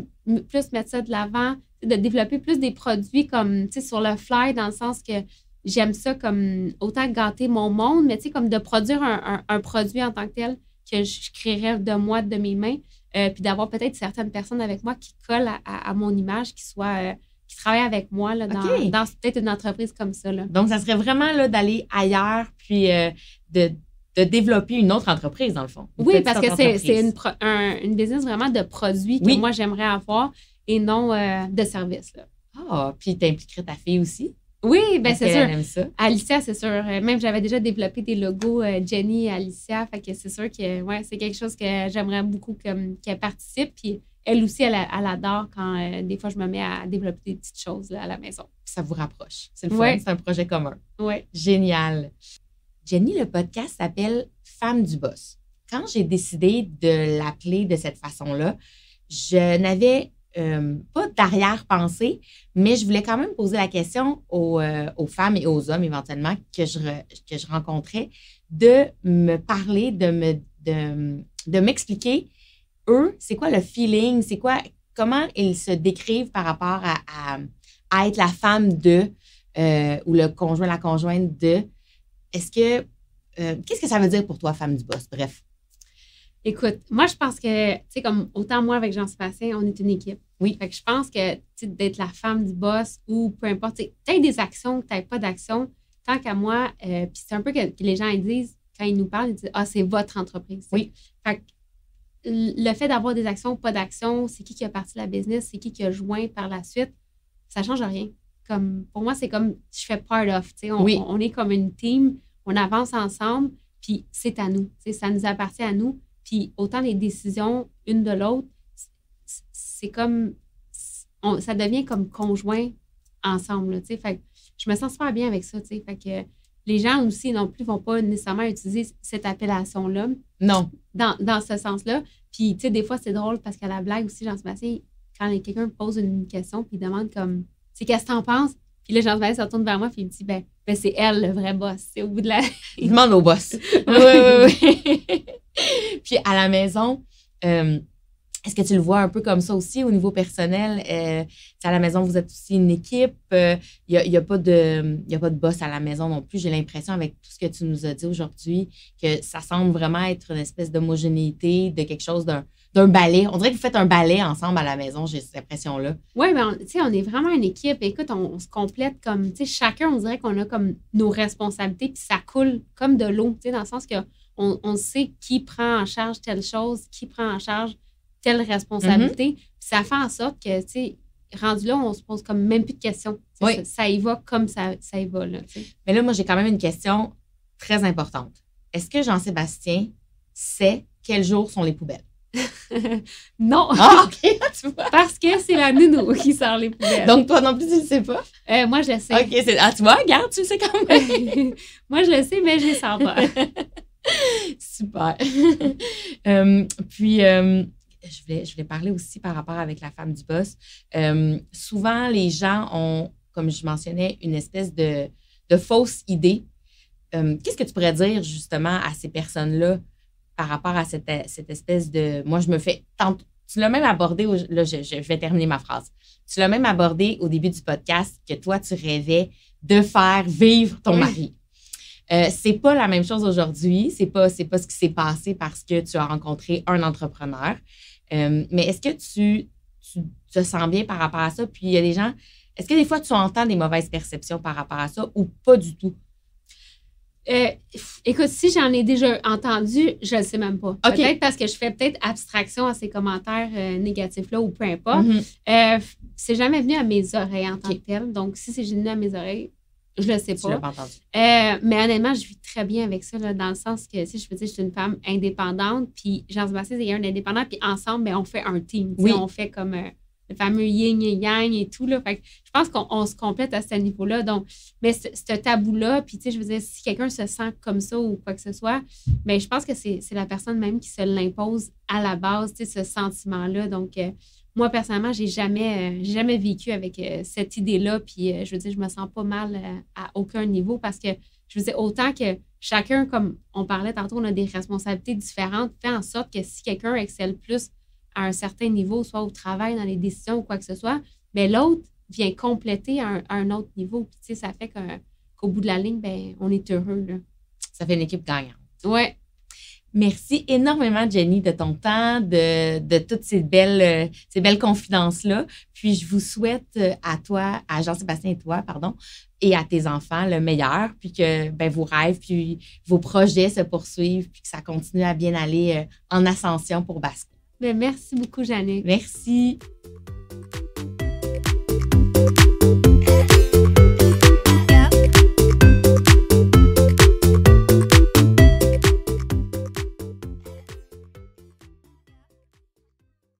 plus mettre ça de l'avant, de développer plus des produits comme, tu sais, sur le fly, dans le sens que j'aime ça comme autant gâter mon monde, mais tu sais, comme de produire un, un- un produit en tant que tel que je, créerais de moi, de mes mains, euh, puis d'avoir peut-être certaines personnes avec moi qui collent à, à- à mon image, qui soient, euh, qui travaillent avec moi là, dans, peut-être une entreprise comme ça. Là. Donc, ça serait vraiment là, d'aller ailleurs puis euh, de, de développer une autre entreprise, dans le fond. Oui, parce que c'est une, un- une business vraiment de produits que Oui. moi, j'aimerais avoir et non de services. Ah, puis t'impliquerais ta fille aussi? Oui, ben c'est sûr. elle aime ça. Alicia, c'est sûr. Euh, Même j'avais déjà développé des logos euh, Jenny et Alicia. Fait que c'est sûr que ouais, c'est quelque chose que j'aimerais beaucoup qu'elle participe. Puis elle aussi, elle, elle adore quand euh, des fois je me mets à développer des petites choses là, à la maison. Ça vous rapproche. C'est le fun. Ouais. C'est un projet commun. Ouais. Génial. Jenny, le podcast s'appelle Femme du boss. Quand j'ai décidé de l'appeler de cette façon-là, je n'avais euh, pas d'arrière-pensée, mais je voulais quand même poser la question aux, euh, femmes et aux hommes éventuellement que je, que je rencontrais de me parler, de me de, m'expliquer eux, c'est quoi le feeling, c'est quoi comment ils se décrivent par rapport à, à- être la femme de euh, ou le conjoint, la conjointe de. Est-ce que. Qu'est-ce que ça veut dire pour toi, femme du boss? Bref. Écoute, moi, je pense que, tu sais, comme autant moi avec Jean-Sébastien, on est une équipe. Oui. Fait que je pense que, tu sais, d'être la femme du boss ou peu importe, tu as des actions, tu n'as pas d'actions, tant qu'à moi, euh, puis c'est un peu que, que les gens ils disent, quand ils nous parlent, ils disent, ah, c'est votre entreprise. Oui. Fait que le fait d'avoir des actions ou pas d'actions, c'est qui qui a parti la business, c'est qui qui a joint par la suite, ça change rien. Comme, pour moi, c'est comme je fais part of. tu sais, On, Oui. on est comme une team, on avance ensemble, puis c'est à nous. tu sais, Ça nous appartient à nous. Puis autant les décisions, une de l'autre, c'est comme. on- ça devient comme conjoint ensemble. là. Fait que je me sens super bien avec ça. Fait que les gens aussi non plus vont pas nécessairement utiliser cette appellation-là Non. dans, dans ce sens-là. Puis, tu sais, des fois, c'est drôle parce qu'à la blague aussi, Jean-Sébastien, quand quelqu'un me pose une question, puis il demande comme, tu qu'est-ce que t'en penses? Puis là, Jean-Sébastien se retourne vers moi, puis il me dit, ben, ben c'est elle le vrai boss. C'est au bout de la. Il demande au boss. oui, oui, oui. Puis à la maison, euh, est-ce que tu le vois un peu comme ça aussi au niveau personnel? Euh, à la maison, vous êtes aussi une équipe. Il n'y a, y a pas de a pas de boss à la maison non plus. J'ai l'impression, avec tout ce que tu nous as dit aujourd'hui, que ça semble vraiment être une espèce d'homogénéité, de quelque chose d'un ballet. On dirait que vous faites un ballet ensemble à la maison, j'ai cette impression-là. Oui, mais on- tu sais, on est vraiment une équipe. Écoute, on, on se complète comme, tu sais, chacun, on dirait qu'on a comme nos responsabilités, puis ça coule comme de l'eau, tu sais, dans le sens que on, on sait qui prend en charge telle chose, qui prend en charge telle responsabilité. Puis ça fait en sorte que, tu sais, rendu là, on se pose comme même plus de questions. Oui. Ça, ça y va comme ça, ça y va, là. Mais là, moi, j'ai quand même une question très importante. Est-ce que Jean-Sébastien sait quels jours sont les poubelles? non, Ah, OK, tu vois. parce que c'est la nounou qui sort les poubelles. Donc, toi non plus, tu ne sais pas? Euh, moi, je le sais. OK. Ah, tu vois, regarde, tu le sais quand même. moi, je le sais, mais je les sors pas. Super. Euh, puis, euh, je, voulais, je voulais parler aussi par rapport avec la femme du boss. Euh, souvent, les gens ont, comme je mentionnais, une espèce de, de fausse idée. Qu'est-ce que tu pourrais dire justement à ces personnes-là par rapport à cette, cette espèce de... Moi, je me fais... tant- tu l'as même abordé, au- là, je, je vais terminer ma phrase. Tu l'as même abordé au début du podcast que toi, tu rêvais de faire vivre ton Oui. mari. Euh, c'est pas la même chose aujourd'hui. C'est pas, c'est pas ce qui s'est passé parce que tu as rencontré un entrepreneur. Euh, mais est-ce que tu, tu te sens bien par rapport à ça? Puis il y a des gens, est-ce que des fois tu entends des mauvaises perceptions par rapport à ça ou pas du tout? Euh, écoute, si j'en ai déjà entendu, je ne sais même pas. Peut-être parce que je fais peut-être abstraction à ces commentaires euh, négatifs-là ou peu importe. Mm c'est jamais venu à mes oreilles en tant que tel. Donc, si c'est venu à mes oreilles, je le sais pas. pas entendu. mais honnêtement, je vis très bien avec ça, dans le sens que, si je veux dire, je suis une femme indépendante, puis Jean-Sébastien, c'est un indépendant, puis ensemble, ben, on fait un team. Oui. On fait comme le fameux yin et yang et tout. Là. Fait je pense qu'on se complète à ce niveau-là. Donc, mais ce, tabou-là, puis tu sais, je veux dire, si quelqu'un se sent comme ça ou quoi que ce soit, mais je pense que c'est la personne même qui se l'impose à la base, tu sais, ce sentiment-là. Donc, euh, moi, personnellement, j'ai jamais, euh, jamais vécu avec euh, cette idée-là. Puis, je veux dire, je me sens pas mal à aucun niveau parce que, je veux dire, autant que chacun, comme on parlait tantôt, on a des responsabilités différentes, fait en sorte que si quelqu'un excelle plus à un certain niveau, soit au travail, dans les décisions ou quoi que ce soit, mais l'autre vient compléter à un, autre niveau. Puis, ça fait qu'au bout de la ligne, ben, on est heureux. Là. Ça fait une équipe gagnante. Ouais. Merci énormément, Jenny, de ton temps, de, toutes ces belles, euh, ces belles confidences-là. Puis je vous souhaite euh, à toi, à Jean-Sébastien et toi, pardon, et à tes enfants le meilleur, puis que ben, vos rêves, puis vos projets se poursuivent, puis que ça continue à bien aller euh, en ascension pour Basco. Ben, merci beaucoup, Jeanne. Merci.